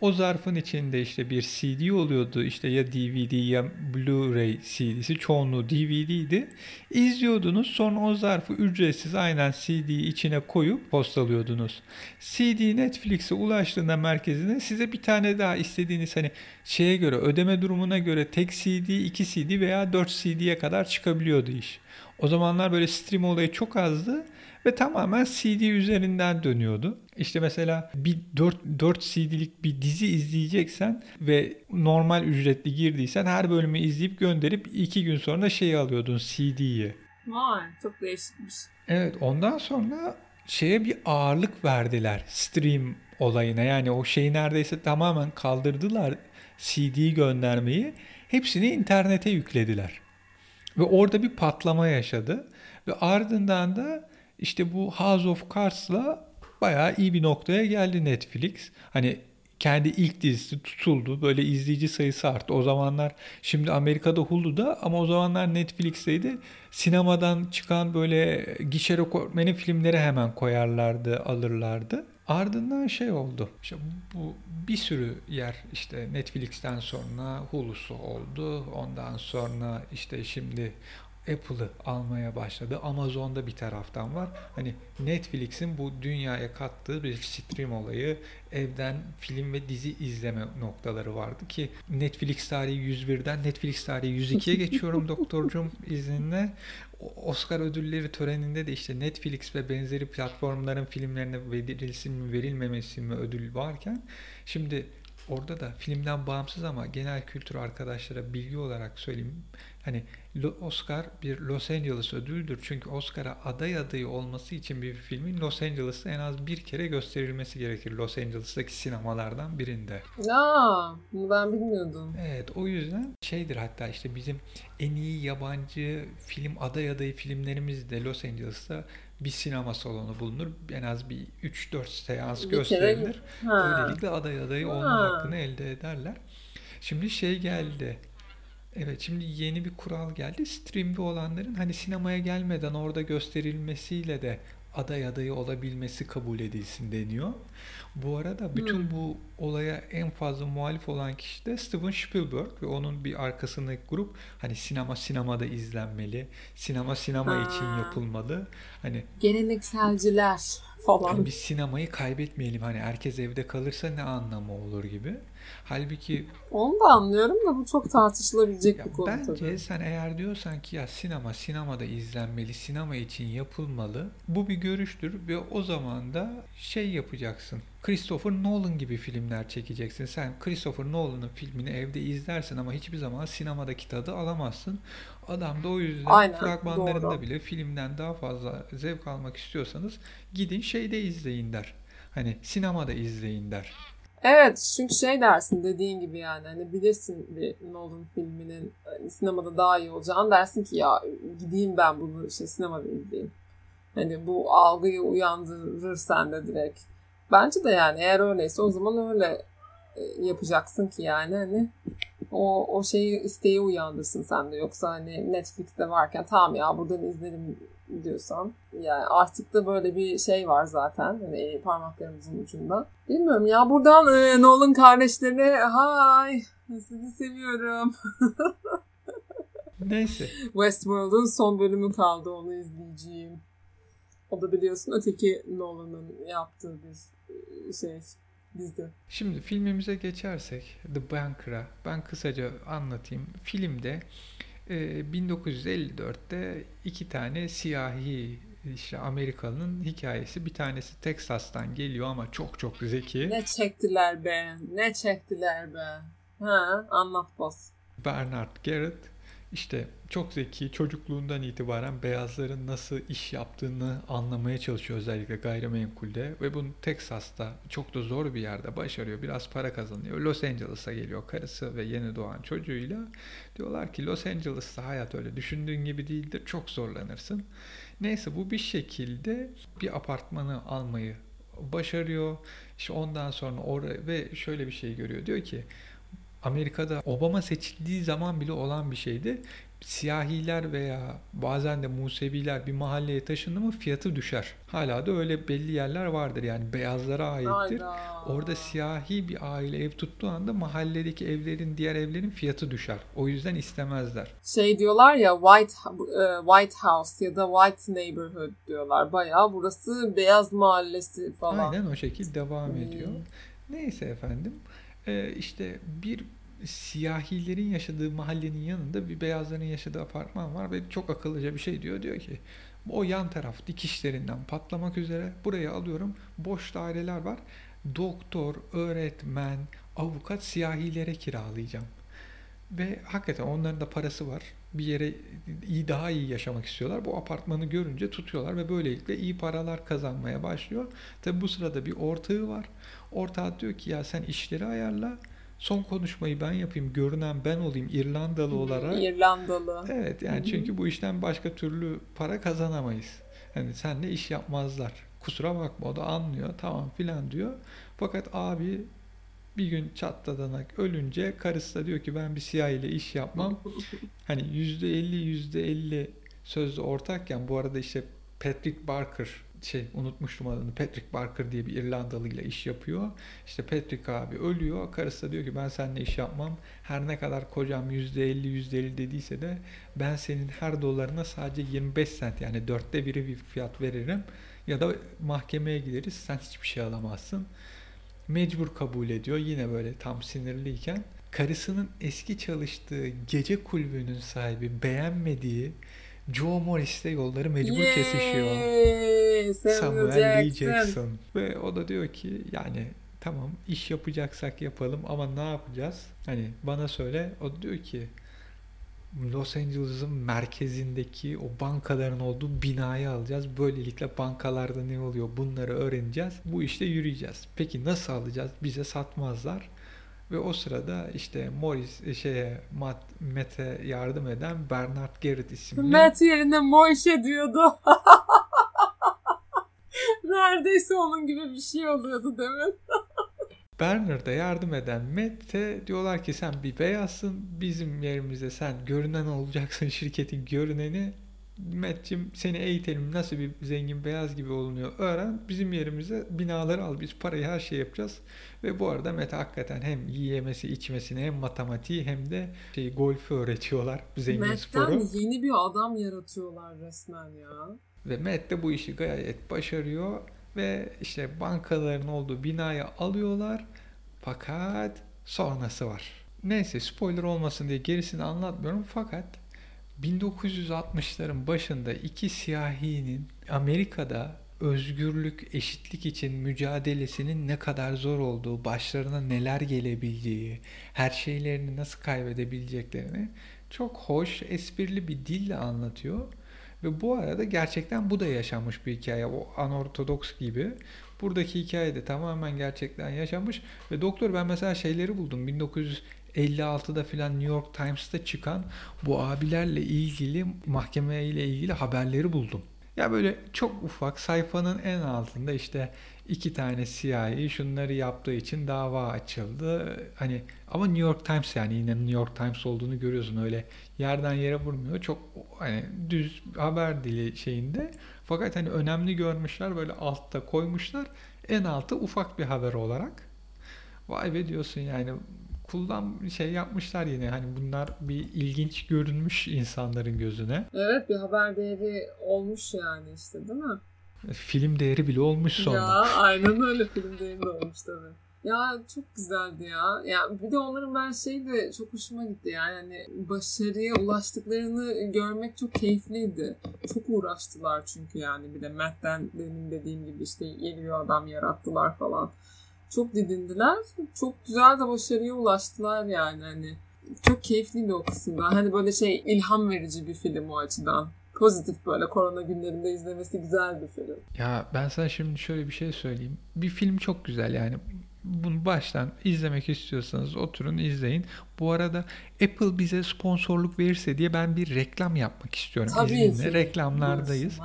O zarfın içinde işte bir CD oluyordu. İşte ya DVD ya Blu-ray CD'si. Çoğunluğu DVD'ydi. İzliyordunuz. Sonra o zarfı ücretsiz aynen CD'yi içine koyup postalıyordunuz. CD Netflix'e ulaştığında merkezine size bir tane daha istediğiniz hani şeye göre ödeme durumuna göre tek CD, 2 CD veya 4 CD'ye kadar çıkabiliyordu iş. O zamanlar böyle stream olayı çok azdı ve tamamen CD üzerinden dönüyordu. İşte mesela bir 4, 4 CD'lik bir dizi izleyeceksen ve normal ücretli girdiysen her bölümü izleyip gönderip 2 gün sonra şey alıyordun CD'yi. Vay çok değişikmiş. Evet ondan sonra şeye bir ağırlık verdiler stream olayına. Yani o şeyi neredeyse tamamen kaldırdılar CD göndermeyi. Hepsini internete yüklediler. Ve orada bir patlama yaşadı. Ve ardından da işte bu House of Cards'la bayağı iyi bir noktaya geldi Netflix. Hani kendi ilk dizisi tutuldu. Böyle izleyici sayısı arttı. O zamanlar şimdi Amerika'da Hulu'da ama o zamanlar Netflix'teydi. Sinemadan çıkan böyle gişe rekortmeni filmleri hemen koyarlardı, alırlardı. Ardından şey oldu. İşte bu bir sürü yer işte Netflix'ten sonra Hulu'su oldu. Ondan sonra işte şimdi Apple'ı almaya başladı. Amazon'da bir taraftan var. Hani Netflix'in bu dünyaya kattığı bir stream olayı, evden film ve dizi izleme noktaları vardı ki Netflix tarihi 101'den Netflix tarihi 102'ye geçiyorum doktorcum izninle. Oscar ödülleri töreninde de işte Netflix ve benzeri platformların filmlerine verilsin mi verilmemesi mi ödül varken şimdi orada da filmden bağımsız ama genel kültür arkadaşlara bilgi olarak söyleyeyim. Hani Oscar bir Los Angeles ödülüdür. Çünkü Oscar'a aday adayı olması için bir filmin Los Angeles'ta en az bir kere gösterilmesi gerekir. Los Angeles'taki sinemalardan birinde. Aa, bunu ben bilmiyordum. Evet o yüzden şeydir hatta işte bizim en iyi yabancı film aday adayı filmlerimiz de Los Angeles'ta bir sinema salonu bulunur. En az bir 3-4 seans Bir gösterilir. kere- Ha. Böylelikle aday adayı olma Ha. hakkını elde ederler. Şimdi şey geldi. Evet şimdi yeni bir kural geldi. Streamli olanların hani sinemaya gelmeden orada gösterilmesiyle de aday adayı olabilmesi kabul edilsin deniyor. Bu arada bütün Hmm. bu olaya en fazla muhalif olan kişi de Steven Spielberg ve onun bir arkasındaki grup hani sinema sinemada izlenmeli, sinema sinema Ha. için yapılmalı. Hani Gelenekselciler falan. yani biz sinemayı kaybetmeyelim hani herkes evde kalırsa ne anlamı olur gibi. Halbuki Onu da anlıyorum da bu çok tartışılabilecek bir konu bence tabii. sen eğer diyorsan ki ya sinema sinemada izlenmeli, sinema için yapılmalı. Bu bir görüştür ve o zaman da şey yapacaksın. Christopher Nolan gibi filmler çekeceksin. Sen Christopher Nolan'ın filmini evde izlersin ama hiçbir zaman sinemadaki tadı alamazsın. Adam da o yüzden Aynen, fragmanlarında doğru. bile filmden daha fazla zevk almak istiyorsanız gidin şeyde izleyin der. Hani sinemada izleyin der. Evet çünkü şey dersin dediğin gibi yani hani bilirsin bir Nolan filminin hani sinemada daha iyi olacağını dersin ki ya gideyim ben bunu işte sinemada izleyeyim. Hani bu algıyı uyandırır sende direkt. Bence de yani eğer öyleyse o zaman öyle e, yapacaksın ki yani hani o, o şeyi isteği uyandırsın sende. Yoksa hani Netflix'te varken tamam ya buradan izlerim diyorsan yani artık da böyle bir şey var zaten hani parmaklarımızın ucunda. Bilmiyorum ya buradan e, Nolan kardeşlerine hay sizi seviyorum. Neyse. Westworld'un son bölümü kaldı onu izleyeceğim. O da biliyorsun öteki Nolan'ın yaptığı bir e, şey dizi. Şimdi filmimize geçersek The Banker'a ben kısaca anlatayım. Filmde 1954'te iki tane siyahi işte Amerikalı'nın hikayesi. Bir tanesi Texas'tan geliyor ama çok çok zeki. Ne çektiler be ne çektiler be. Ha anlat boss. Bernard Garrett işte çok zeki çocukluğundan itibaren beyazların nasıl iş yaptığını anlamaya çalışıyor özellikle gayrimenkulde ve bunu Texas'ta çok da zor bir yerde başarıyor. Biraz para kazanıyor. Los Angeles'a geliyor karısı ve yeni doğan çocuğuyla. Diyorlar ki Los Angeles'ta hayat öyle düşündüğün gibi değildir. Çok zorlanırsın. Neyse bu bir şekilde bir apartmanı almayı başarıyor. İşte ondan sonra oraya ve şöyle bir şey görüyor. Diyor ki Amerika'da Obama seçildiği zaman bile olan bir şeydi. Siyahiler veya bazen de Museviler bir mahalleye taşındı mı fiyatı düşer. Hala da öyle belli yerler vardır yani beyazlara aittir. Hayda. Orada siyahi bir aile ev tuttuğu anda mahalledeki evlerin diğer evlerin fiyatı düşer. O yüzden istemezler. Şey diyorlar ya White e, White House ya da White Neighborhood diyorlar. Bayağı burası beyaz mahallesi falan. Aynen o şekilde devam Hmm. ediyor. Neyse efendim. Ee, işte bir siyahilerin yaşadığı mahallenin yanında bir beyazların yaşadığı apartman var ve çok akıllıca bir şey diyor. Diyor ki o yan taraf dikişlerinden patlamak üzere buraya alıyorum. Boş daireler var. Doktor, öğretmen, avukat siyahilere kiralayacağım. Ve hakikaten onların da parası var. Bir yere iyi daha iyi yaşamak istiyorlar. Bu apartmanı görünce tutuyorlar ve böylelikle iyi paralar kazanmaya başlıyor. Tabi bu sırada bir ortağı var. Ortağı diyor ki ya sen işleri ayarla. Son konuşmayı ben yapayım. Görünen ben olayım İrlandalı olarak. İrlandalı. Evet yani çünkü bu işten başka türlü para kazanamayız. Yani senle iş yapmazlar. Kusura bakma o da anlıyor tamam filan diyor. Fakat abi bir gün çatladanak ölünce karısı da diyor ki ben bir siyah ile iş yapmam. Hani %50 %50 sözlü ortakken bu arada işte Patrick Barker şey unutmuştum adını Patrick Barker diye bir İrlandalı ile iş yapıyor. İşte Patrick abi ölüyor. Karısı da diyor ki ben seninle iş yapmam. Her ne kadar kocam %50 %50 dediyse de ben senin her dolarına sadece 25 sent yani dörtte biri bir fiyat veririm. Ya da mahkemeye gideriz sen hiçbir şey alamazsın. Mecbur kabul ediyor yine böyle tam sinirliyken. Karısının eski çalıştığı gece kulübünün sahibi beğenmediği Joe Morris'le yolları mecbur kesişiyor. Yay, Samuel, Lee Jackson. Ve o da diyor ki yani tamam iş yapacaksak yapalım ama ne yapacağız? Hani bana söyle. O diyor ki Los Angeles'ın merkezindeki o bankaların olduğu binayı alacağız. Böylelikle bankalarda ne oluyor bunları öğreneceğiz. Bu işte yürüyeceğiz. Peki nasıl alacağız? Bize satmazlar. Ve o sırada işte Morris e, şeye Matt, Matt'e yardım eden Bernard Garrett isimli Matt yerine Moishe diyordu. Neredeyse onun gibi bir şey oluyordu mi? Bernard'a yardım eden Matt'e diyorlar ki sen bir beyazsın bizim yerimize sen görünen olacaksın şirketin görüneni. Matt'cim seni eğitelim nasıl bir zengin beyaz gibi olunuyor öğren bizim yerimize binaları al biz parayı her şey yapacağız. Ve bu arada Matt hakikaten hem yiyemesi içmesini hem matematiği hem de şey golfü öğretiyorlar zengin sporu. Matt'ten yeni bir adam yaratıyorlar resmen ya. Ve Matt de bu işi gayet başarıyor ve işte bankaların olduğu binayı alıyorlar. Fakat sonrası var. Neyse spoiler olmasın diye gerisini anlatmıyorum fakat 1960'ların başında iki siyahinin Amerika'da özgürlük, eşitlik için mücadelesinin ne kadar zor olduğu, başlarına neler gelebileceği, her şeylerini nasıl kaybedebileceklerini çok hoş, esprili bir dille anlatıyor. Ve bu arada gerçekten bu da yaşanmış bir hikaye. O anortodoks gibi. Buradaki hikaye de tamamen gerçekten yaşanmış. Ve doktor ben mesela şeyleri buldum. 1956'da filan New York Times'ta çıkan bu abilerle ilgili mahkemeyle ilgili haberleri buldum. Ya böyle çok ufak sayfanın en altında işte iki tane siyahi şunları yaptığı için dava açıldı. Hani ama New York Times yani yine New York Times olduğunu görüyorsun öyle yerden yere vurmuyor. Çok hani düz haber dili şeyinde. Fakat hani önemli görmüşler böyle altta koymuşlar. En altı ufak bir haber olarak. Vay be diyorsun yani kullan şey yapmışlar yine hani bunlar bir ilginç görünmüş insanların gözüne. Evet bir haber değeri olmuş yani işte değil mi? Film değeri bile olmuş sonra. Ya aynen öyle film değeri de olmuş tabii. Ya çok güzeldi ya. Ya bir de onların ben şey de çok hoşuma gitti yani hani başarıya ulaştıklarını görmek çok keyifliydi. Çok uğraştılar çünkü yani bir de Matt'ten benim dediğim gibi işte yeni bir adam yarattılar falan. Çok didindiler. Çok güzel de başarıya ulaştılar yani hani. Çok keyifliydi o kısımda. Hani böyle şey ilham verici bir film o açıdan pozitif böyle korona günlerinde izlemesi güzel bir film. Ya ben sana şimdi şöyle bir şey söyleyeyim. Bir film çok güzel yani. Bunu baştan izlemek istiyorsanız oturun izleyin. Bu arada Apple bize sponsorluk verirse diye ben bir reklam yapmak istiyorum. Tabii İzninle. Reklamlardayız.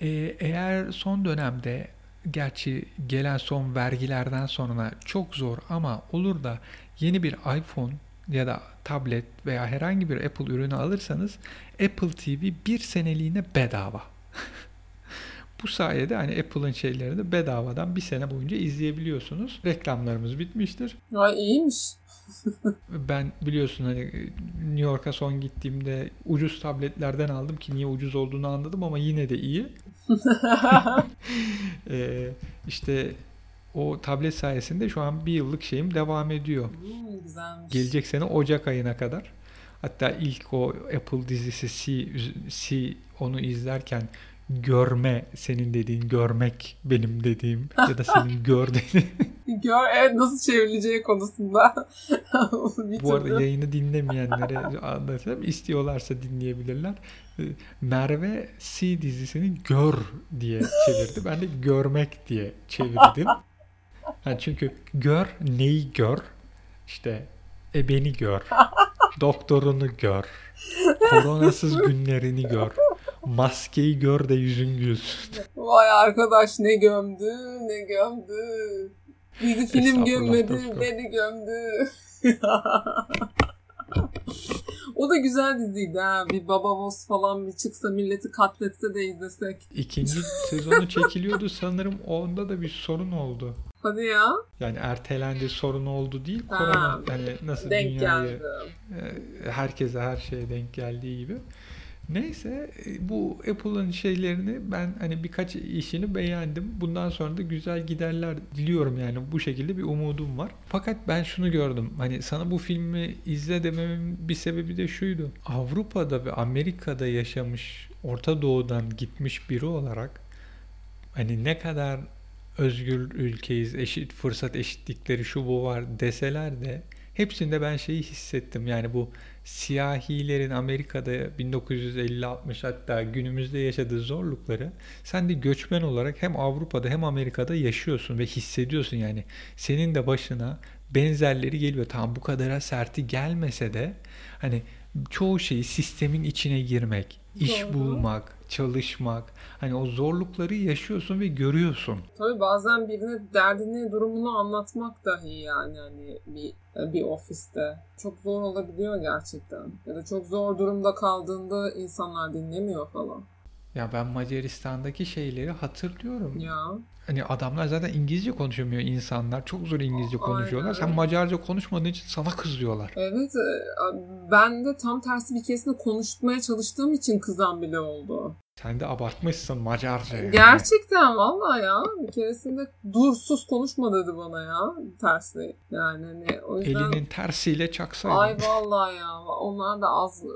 Ee, eğer son dönemde gerçi gelen son vergilerden sonra çok zor ama olur da yeni bir iPhone ya da tablet veya herhangi bir Apple ürünü alırsanız Apple TV bir seneliğine bedava. Bu sayede hani Apple'ın şeylerini bedavadan bir sene boyunca izleyebiliyorsunuz. Reklamlarımız bitmiştir. Ay iyiymiş. Ben biliyorsun hani New York'a son gittiğimde ucuz tabletlerden aldım ki niye ucuz olduğunu anladım ama yine de iyi. Ee, işte o tablet sayesinde şu an bir yıllık şeyim devam ediyor. Hmm, güzelmiş. Gelecek sene Ocak ayına kadar. Hatta ilk o Apple dizisi C, C onu izlerken görme senin dediğin görmek benim dediğim ya da senin gör dediğin. Gör evet nasıl çevrileceği konusunda. Bu arada yayını dinlemeyenlere anlatayım. İstiyorlarsa dinleyebilirler. Ee, Merve C dizisini gör diye çevirdi. Ben de görmek diye çevirdim. Ha, çünkü gör neyi gör? İşte e beni gör. Doktorunu gör. Koronasız günlerini gör. Maskeyi gör de yüzün gülsün. Vay arkadaş ne gömdü ne gömdü. Bizi film gömmedi beni gömdü. o da güzel diziydi ha. Bir Baba Boss falan bir çıksa milleti katletse de izlesek. İkinci sezonu çekiliyordu sanırım onda da bir sorun oldu. Hadi ya. Yani ertelendi sorun oldu değil. Ha, Korona hani nasıl Denk dünyayı geldi. e, herkese her şeye denk geldiği gibi. Neyse e, bu Apple'ın şeylerini ben hani birkaç işini beğendim. Bundan sonra da güzel giderler diliyorum yani bu şekilde bir umudum var. Fakat ben şunu gördüm. Hani sana bu filmi izle dememin bir sebebi de şuydu. Avrupa'da ve Amerika'da yaşamış, Orta Doğu'dan gitmiş biri olarak hani ne kadar özgür ülkeyiz, eşit fırsat eşitlikleri şu bu var deseler de hepsinde ben şeyi hissettim. Yani bu siyahilerin Amerika'da 1950-60 hatta günümüzde yaşadığı zorlukları sen de göçmen olarak hem Avrupa'da hem Amerika'da yaşıyorsun ve hissediyorsun yani. Senin de başına benzerleri geliyor. Tamam bu kadara serti gelmese de hani çoğu şeyi sistemin içine girmek, iş Doğru. bulmak, çalışmak hani o zorlukları yaşıyorsun ve görüyorsun. Tabii bazen birine derdini, durumunu anlatmak dahi yani hani bir bir ofiste çok zor olabiliyor gerçekten. Ya da çok zor durumda kaldığında insanlar dinlemiyor falan. Ya ben Macaristan'daki şeyleri hatırlıyorum. Ya Hani adamlar zaten İngilizce konuşamıyor insanlar. Çok zor İngilizce Aynen. konuşuyorlar. Sen Macarca konuşmadığın için sana kızıyorlar. evet e, ben de tam tersi bir keresinde konuşmaya çalıştığım için kızan bile oldu. Sen de abartmışsın Macarca. yani. Gerçekten valla ya. Bir keresinde dur sus konuşma dedi bana ya. Tersine. Yani hani o yüzden... Elinin tersiyle çaksaydın. Ay vallahi ya. Onlar da az e,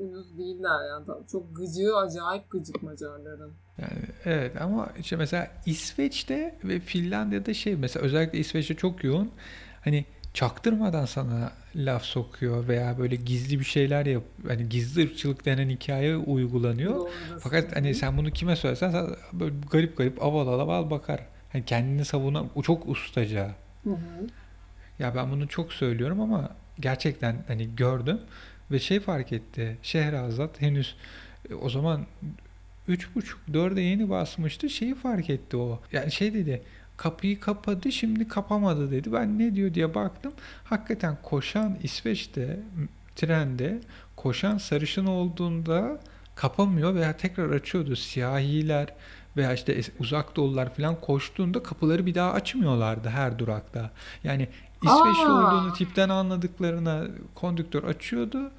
uyuz değiller ya. Çok gıcığı acayip gıcık Macarların. Yani evet ama işte mesela İsveç'te ve Finlandiya'da şey mesela özellikle İsveç'te çok yoğun. Hani çaktırmadan sana laf sokuyor veya böyle gizli bir şeyler yap hani gizli ırkçılık denen hikaye uygulanıyor. Doğrudur. Fakat hani sen bunu kime söylesen sen böyle garip garip aval aval bakar. Hani kendini savunan o çok ustaca. Hı hı. Ya ben bunu çok söylüyorum ama gerçekten hani gördüm ve şey fark etti. Şehrazat henüz e, o zaman üç buçuk dörde yeni basmıştı. Şeyi fark etti o. Yani şey dedi. Kapıyı kapadı şimdi kapamadı dedi. Ben ne diyor diye baktım. Hakikaten koşan İsveç'te trende koşan sarışın olduğunda kapamıyor veya tekrar açıyordu. Siyahiler veya işte uzak doğular falan koştuğunda kapıları bir daha açmıyorlardı her durakta. Yani İsveçli Aa. olduğunu tipten anladıklarına kondüktör açıyordu.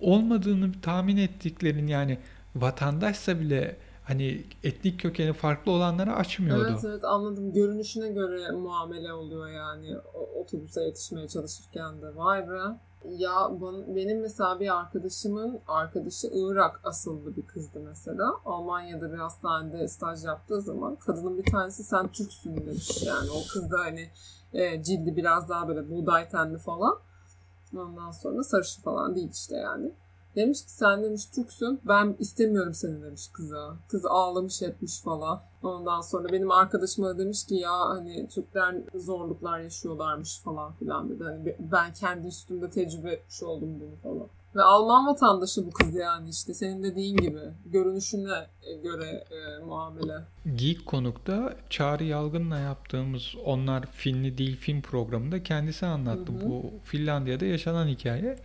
Olmadığını tahmin ettiklerin yani vatandaşsa bile hani etnik kökeni farklı olanlara açmıyordu. Evet evet anladım. Görünüşüne göre muamele oluyor yani otobüse yetişmeye çalışırken de. Vay be. Ya benim mesela bir arkadaşımın arkadaşı Irak asıllı bir kızdı mesela. Almanya'da bir hastanede staj yaptığı zaman kadının bir tanesi sen Türksün demiş. Yani o kız da hani e, cildi biraz daha böyle buğday tenli falan. Ondan sonra sarışın falan değil işte yani. Demiş ki sen demiş Türksün ben istemiyorum seni demiş kıza. Kız ağlamış etmiş falan. Ondan sonra benim arkadaşıma da demiş ki ya hani Türkler zorluklar yaşıyorlarmış falan filan dedi. Hani ben kendi üstümde tecrübe etmiş oldum bunu falan. Ve Alman vatandaşı bu kız yani işte senin dediğin gibi görünüşüne göre e, muamele. Geek Konuk'ta Çağrı Yalgın'la yaptığımız Onlar Finli Değil Film programında kendisi anlattı. Hı hı. Bu Finlandiya'da yaşanan hikaye.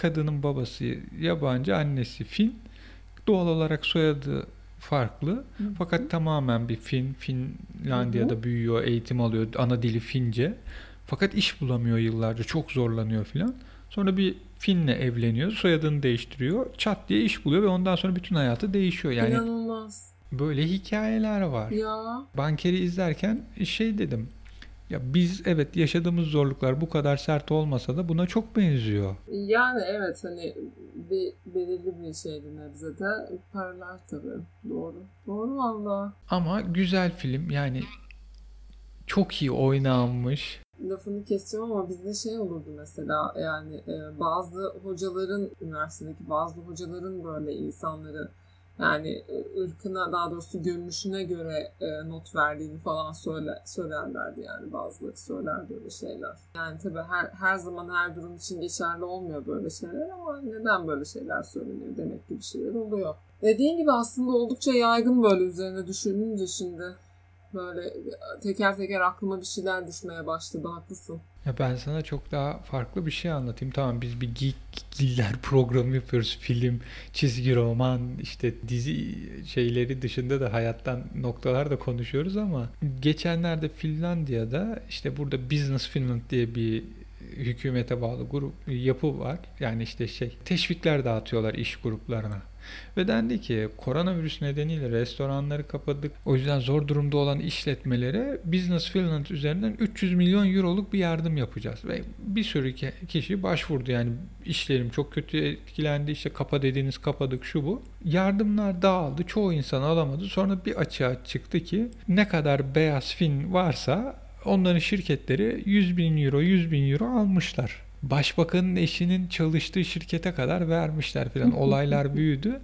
Kadının babası yabancı, annesi Fin. Doğal olarak soyadı farklı. Fakat tamamen bir Fin. Finlandiya'da büyüyor, eğitim alıyor. Ana dili Fince. Fakat iş bulamıyor yıllarca. Çok zorlanıyor filan. Sonra bir Fin'le evleniyor. Soyadını değiştiriyor. Çat diye iş buluyor ve ondan sonra bütün hayatı değişiyor. Yani İnanılmaz. böyle hikayeler var. Ya Bankeri izlerken şey dedim. Ya biz evet yaşadığımız zorluklar bu kadar sert olmasa da buna çok benziyor. Yani evet hani bir belirli bir şeydi nebzede. Paralel tabii. Doğru. Doğru valla. Ama güzel film yani çok iyi oynanmış. Lafını keseceğim ama bizde şey olurdu mesela yani e, bazı hocaların üniversitedeki bazı hocaların böyle insanları yani e, ırkına daha doğrusu görünüşüne göre e, not verdiğini falan söyle, söylerlerdi yani bazıları söylerdi öyle şeyler. Yani tabii her, her zaman her durum için geçerli olmuyor böyle şeyler ama neden böyle şeyler söyleniyor demek ki bir şeyler oluyor. Dediğin gibi aslında oldukça yaygın böyle üzerine düşününce şimdi böyle teker teker aklıma bir şeyler düşmeye başladı haklısın. Ya ben sana çok daha farklı bir şey anlatayım. Tamam biz bir geek giller programı yapıyoruz. Film, çizgi roman, işte dizi şeyleri dışında da hayattan noktalar da konuşuyoruz ama geçenlerde Finlandiya'da işte burada Business Finland diye bir hükümete bağlı grup yapı var. Yani işte şey teşvikler dağıtıyorlar iş gruplarına. Ve dendi ki koronavirüs nedeniyle restoranları kapadık. O yüzden zor durumda olan işletmelere Business Finland üzerinden 300 milyon euroluk bir yardım yapacağız. Ve bir sürü ki- kişi başvurdu yani işlerim çok kötü etkilendi işte kapa dediğiniz kapadık şu bu. Yardımlar dağıldı çoğu insan alamadı. Sonra bir açığa çıktı ki ne kadar beyaz fin varsa onların şirketleri 100 bin euro 100 bin euro almışlar. Başbakanın eşinin çalıştığı şirkete kadar vermişler falan. Olaylar büyüdü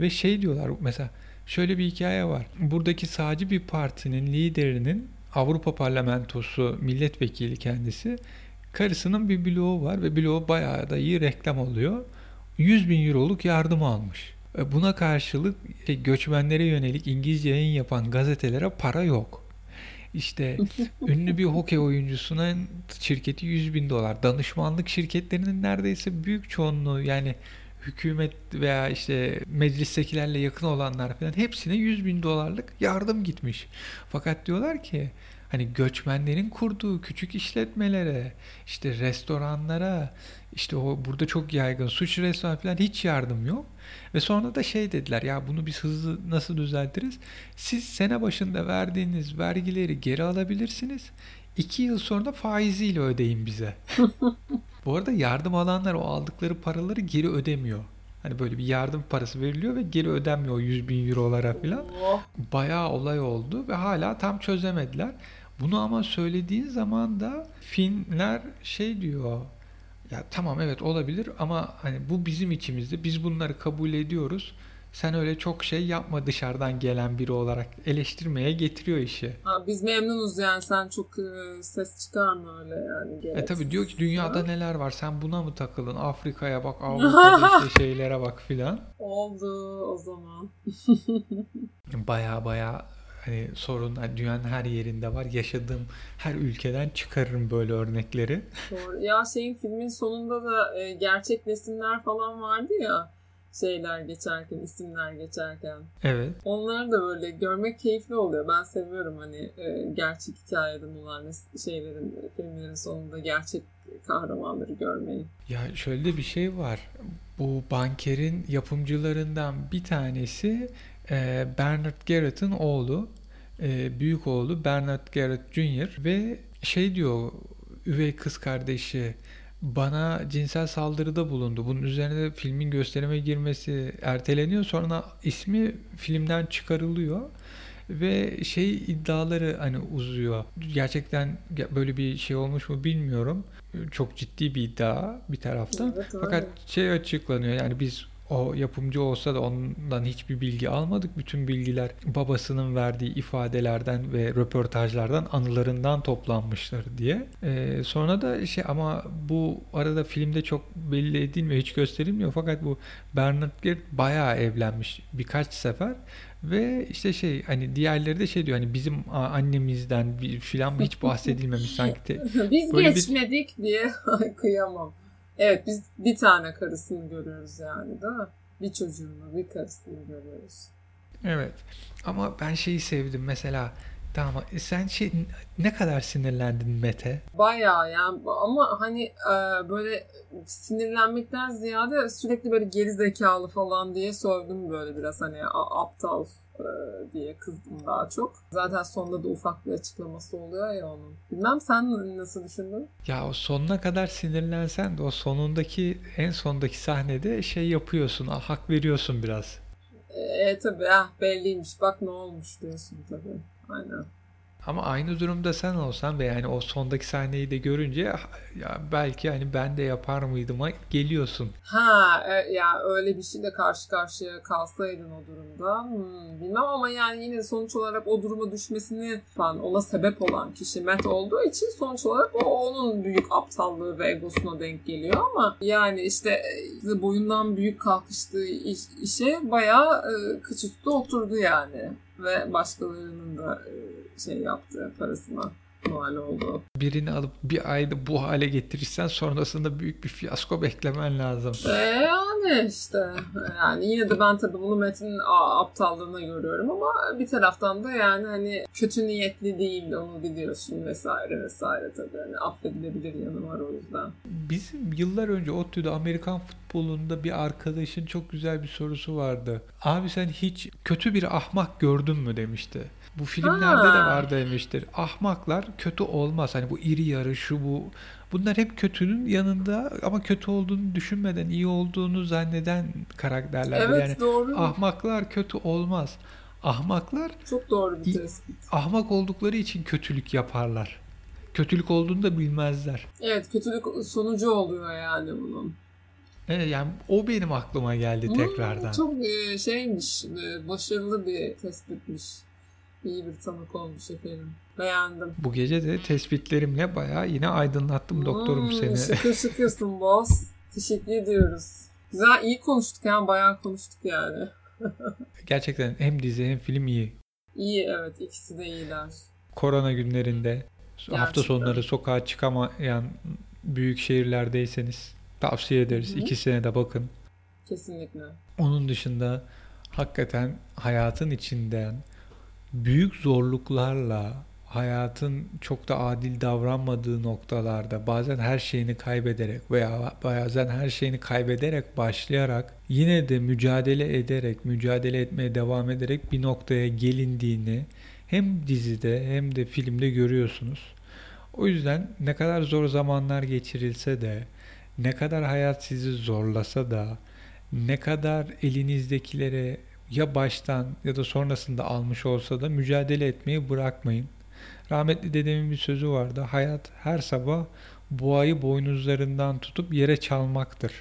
ve şey diyorlar mesela şöyle bir hikaye var. Buradaki sağcı bir partinin liderinin Avrupa Parlamentosu milletvekili kendisi karısının bir bloğu var ve bloğu bayağı da iyi reklam oluyor. 100 bin euroluk yardım almış. E, Buna karşılık şey, göçmenlere yönelik İngilizce yayın yapan gazetelere para yok. İşte ünlü bir hokey oyuncusuna şirketi 100 bin dolar. Danışmanlık şirketlerinin neredeyse büyük çoğunluğu yani hükümet veya işte meclistekilerle yakın olanlar falan hepsine 100 bin dolarlık yardım gitmiş. Fakat diyorlar ki hani göçmenlerin kurduğu küçük işletmelere, işte restoranlara, işte o burada çok yaygın suç restoran falan hiç yardım yok. Ve sonra da şey dediler ya bunu biz hızlı nasıl düzeltiriz? Siz sene başında verdiğiniz vergileri geri alabilirsiniz. İki yıl sonra faiziyle ödeyin bize. Bu arada yardım alanlar o aldıkları paraları geri ödemiyor. Hani böyle bir yardım parası veriliyor ve geri ödenmiyor o 100 bin eurolara falan. Oh. Bayağı olay oldu ve hala tam çözemediler. Bunu ama söylediğin zaman da Finler şey diyor. Ya tamam evet olabilir ama hani bu bizim içimizde. Biz bunları kabul ediyoruz. Sen öyle çok şey yapma dışarıdan gelen biri olarak eleştirmeye getiriyor işi. Ha, biz memnunuz yani sen çok e, ses çıkarma öyle yani. E tabi diyor ki dünyada neler var sen buna mı takılın? Afrika'ya bak, Avrupa'da işte şeylere bak filan. Oldu o zaman. Baya baya hani sorun hani dünyanın her yerinde var. Yaşadığım her ülkeden çıkarırım böyle örnekleri. Doğru. Ya şeyin filmin sonunda da e, gerçek resimler falan vardı ya şeyler geçerken, isimler geçerken. Evet. Onları da böyle görmek keyifli oluyor. Ben seviyorum hani e, gerçek hikayeden olan şeylerin, filmlerin sonunda gerçek kahramanları görmeyi. Ya şöyle bir şey var. Bu bankerin yapımcılarından bir tanesi e, Bernard Garrett'ın oğlu. E, büyük oğlu Bernard Garrett Jr. ve şey diyor üvey kız kardeşi bana cinsel saldırıda bulundu. Bunun üzerine filmin gösterime girmesi erteleniyor. Sonra ismi filmden çıkarılıyor ve şey iddiaları hani uzuyor. Gerçekten böyle bir şey olmuş mu bilmiyorum. Çok ciddi bir iddia bir taraftan. Evet. Fakat şey açıklanıyor yani biz o yapımcı olsa da ondan hiçbir bilgi almadık. Bütün bilgiler babasının verdiği ifadelerden ve röportajlardan, anılarından toplanmışlar diye. Ee, sonra da şey ama bu arada filmde çok belli edilmiyor, hiç gösterilmiyor. Fakat bu Bernard Garrett bayağı evlenmiş birkaç sefer ve işte şey hani diğerleri de şey diyor hani bizim annemizden bir filan hiç bahsedilmemiş sanki. biz Böyle bir- geçmedik diye Ay, kıyamam. Evet biz bir tane karısını görüyoruz yani değil mi? Bir çocuğunu, bir karısını görüyoruz. Evet. Ama ben şeyi sevdim mesela. Tamam e, sen şey ne kadar sinirlendin Mete? Bayağı yani ama hani e, böyle sinirlenmekten ziyade sürekli böyle geri zekalı falan diye sövdüm böyle biraz hani aptal diye kızdım daha çok. Zaten sonunda da ufak bir açıklaması oluyor ya onun. Bilmem sen nasıl düşündün? Ya o sonuna kadar sinirlensen de o sonundaki en sondaki sahnede şey yapıyorsun. ah, Hak veriyorsun biraz. E tabii ah belliymiş bak ne olmuş diyorsun tabii. Aynen. Ama aynı durumda sen olsan ve yani o sondaki sahneyi de görünce "Ah, ya belki hani ben de yapar mıydıma geliyorsun. Ha e, ya öyle bir şeyle karşı karşıya kalsaydın o durumda hmm, bilmem ama yani yine sonuç olarak o duruma düşmesini yapan, ona sebep olan kişi Matt olduğu için sonuç olarak o onun büyük aptallığı ve egosuna denk geliyor ama yani işte e, boyundan büyük kalkıştığı iş, işe bayağı e, kıç oturdu yani ve başkalarının da e, şey yaptığı parasına mal oldu. Birini alıp bir ayda bu hale getirirsen sonrasında büyük bir fiyasko beklemen lazım. E yani işte yani yine de ben tabii bunu Metin aptallığına görüyorum ama bir taraftan da yani hani kötü niyetli değil onu biliyorsun vesaire vesaire tabii hani affedilebilir yanı var o yüzden. Bizim yıllar önce ODTÜ'de Amerikan futbolunda bir arkadaşın çok güzel bir sorusu vardı. Abi sen hiç kötü bir ahmak gördün mü demişti. Bu filmlerde de var demiştir. Ahmaklar kötü olmaz. Hani bu iri yarı şu bu. Bunlar hep kötünün yanında ama kötü olduğunu düşünmeden iyi olduğunu zanneden karakterlerdir. Evet yani doğru. ahmaklar kötü olmaz. Ahmaklar Çok doğru bir tespit. ahmak oldukları için kötülük yaparlar. Kötülük olduğunu da bilmezler. Evet kötülük sonucu oluyor yani bunun. Evet, yani o benim aklıma geldi Hmm, tekrardan. çok e, şeymiş, e, başarılı bir tespitmiş. İyi bir tanık olmuş efendim. Beğendim. Bu gece de tespitlerimle bayağı yine aydınlattım doktorum Hmm, seni. Şıkır şıkırsın boss. Teşekkür ediyoruz. Güzel iyi konuştuk yani bayağı konuştuk yani. Gerçekten hem dizi hem film iyi. İyi evet ikisi de iyiler. Korona günlerinde hafta Gerçekten. sonları sokağa çıkamayan büyük şehirlerdeyseniz tavsiye ederiz. Hı hı. İkisine de bakın. Kesinlikle. Onun dışında hakikaten hayatın içinden büyük zorluklarla hayatın çok da adil davranmadığı noktalarda bazen her şeyini kaybederek veya bazen her şeyini kaybederek başlayarak yine de mücadele ederek, mücadele etmeye devam ederek bir noktaya gelindiğini hem dizide hem de filmde görüyorsunuz. O yüzden ne kadar zor zamanlar geçirilse de, ne kadar hayat sizi zorlasa da, ne kadar elinizdekilere ya baştan ya da sonrasında almış olsa da mücadele etmeyi bırakmayın. Rahmetli dedemin bir sözü vardı. Hayat her sabah boğayı boynuzlarından tutup yere çalmaktır.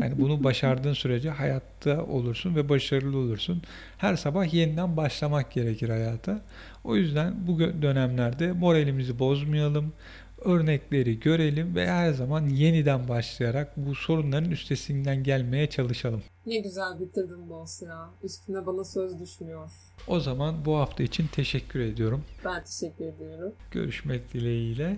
Yani bunu başardığın sürece hayatta olursun ve başarılı olursun. Her sabah yeniden başlamak gerekir hayata. O yüzden bu dönemlerde moralimizi bozmayalım. Örnekleri görelim ve her zaman yeniden başlayarak bu sorunların üstesinden gelmeye çalışalım. Ne güzel bitirdin boss ya. Üstüne bana söz düşmüyor. O zaman bu hafta için teşekkür ediyorum. Ben teşekkür ediyorum. Görüşmek dileğiyle.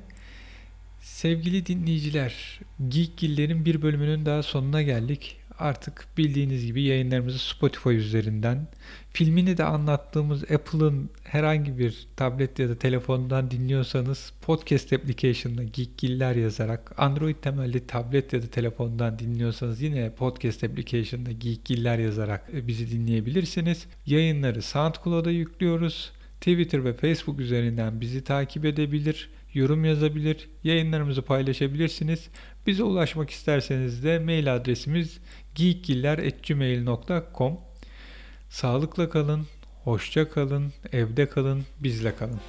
Sevgili dinleyiciler, Geekgiller'in bir bölümünün daha sonuna geldik. Artık bildiğiniz gibi yayınlarımızı Spotify üzerinden, filmini de anlattığımız Apple'ın herhangi bir tablet ya da telefondan dinliyorsanız podcast application'da Geekgiller yazarak, Android temelli tablet ya da telefondan dinliyorsanız yine podcast application'da Geekgiller yazarak e, bizi dinleyebilirsiniz. Yayınları SoundCloud'a yüklüyoruz. Twitter ve Facebook üzerinden bizi takip edebilir yorum yazabilir, yayınlarımızı paylaşabilirsiniz. Bize ulaşmak isterseniz de mail adresimiz geekgiller.gmail.com Sağlıkla kalın, hoşça kalın, evde kalın, bizle kalın.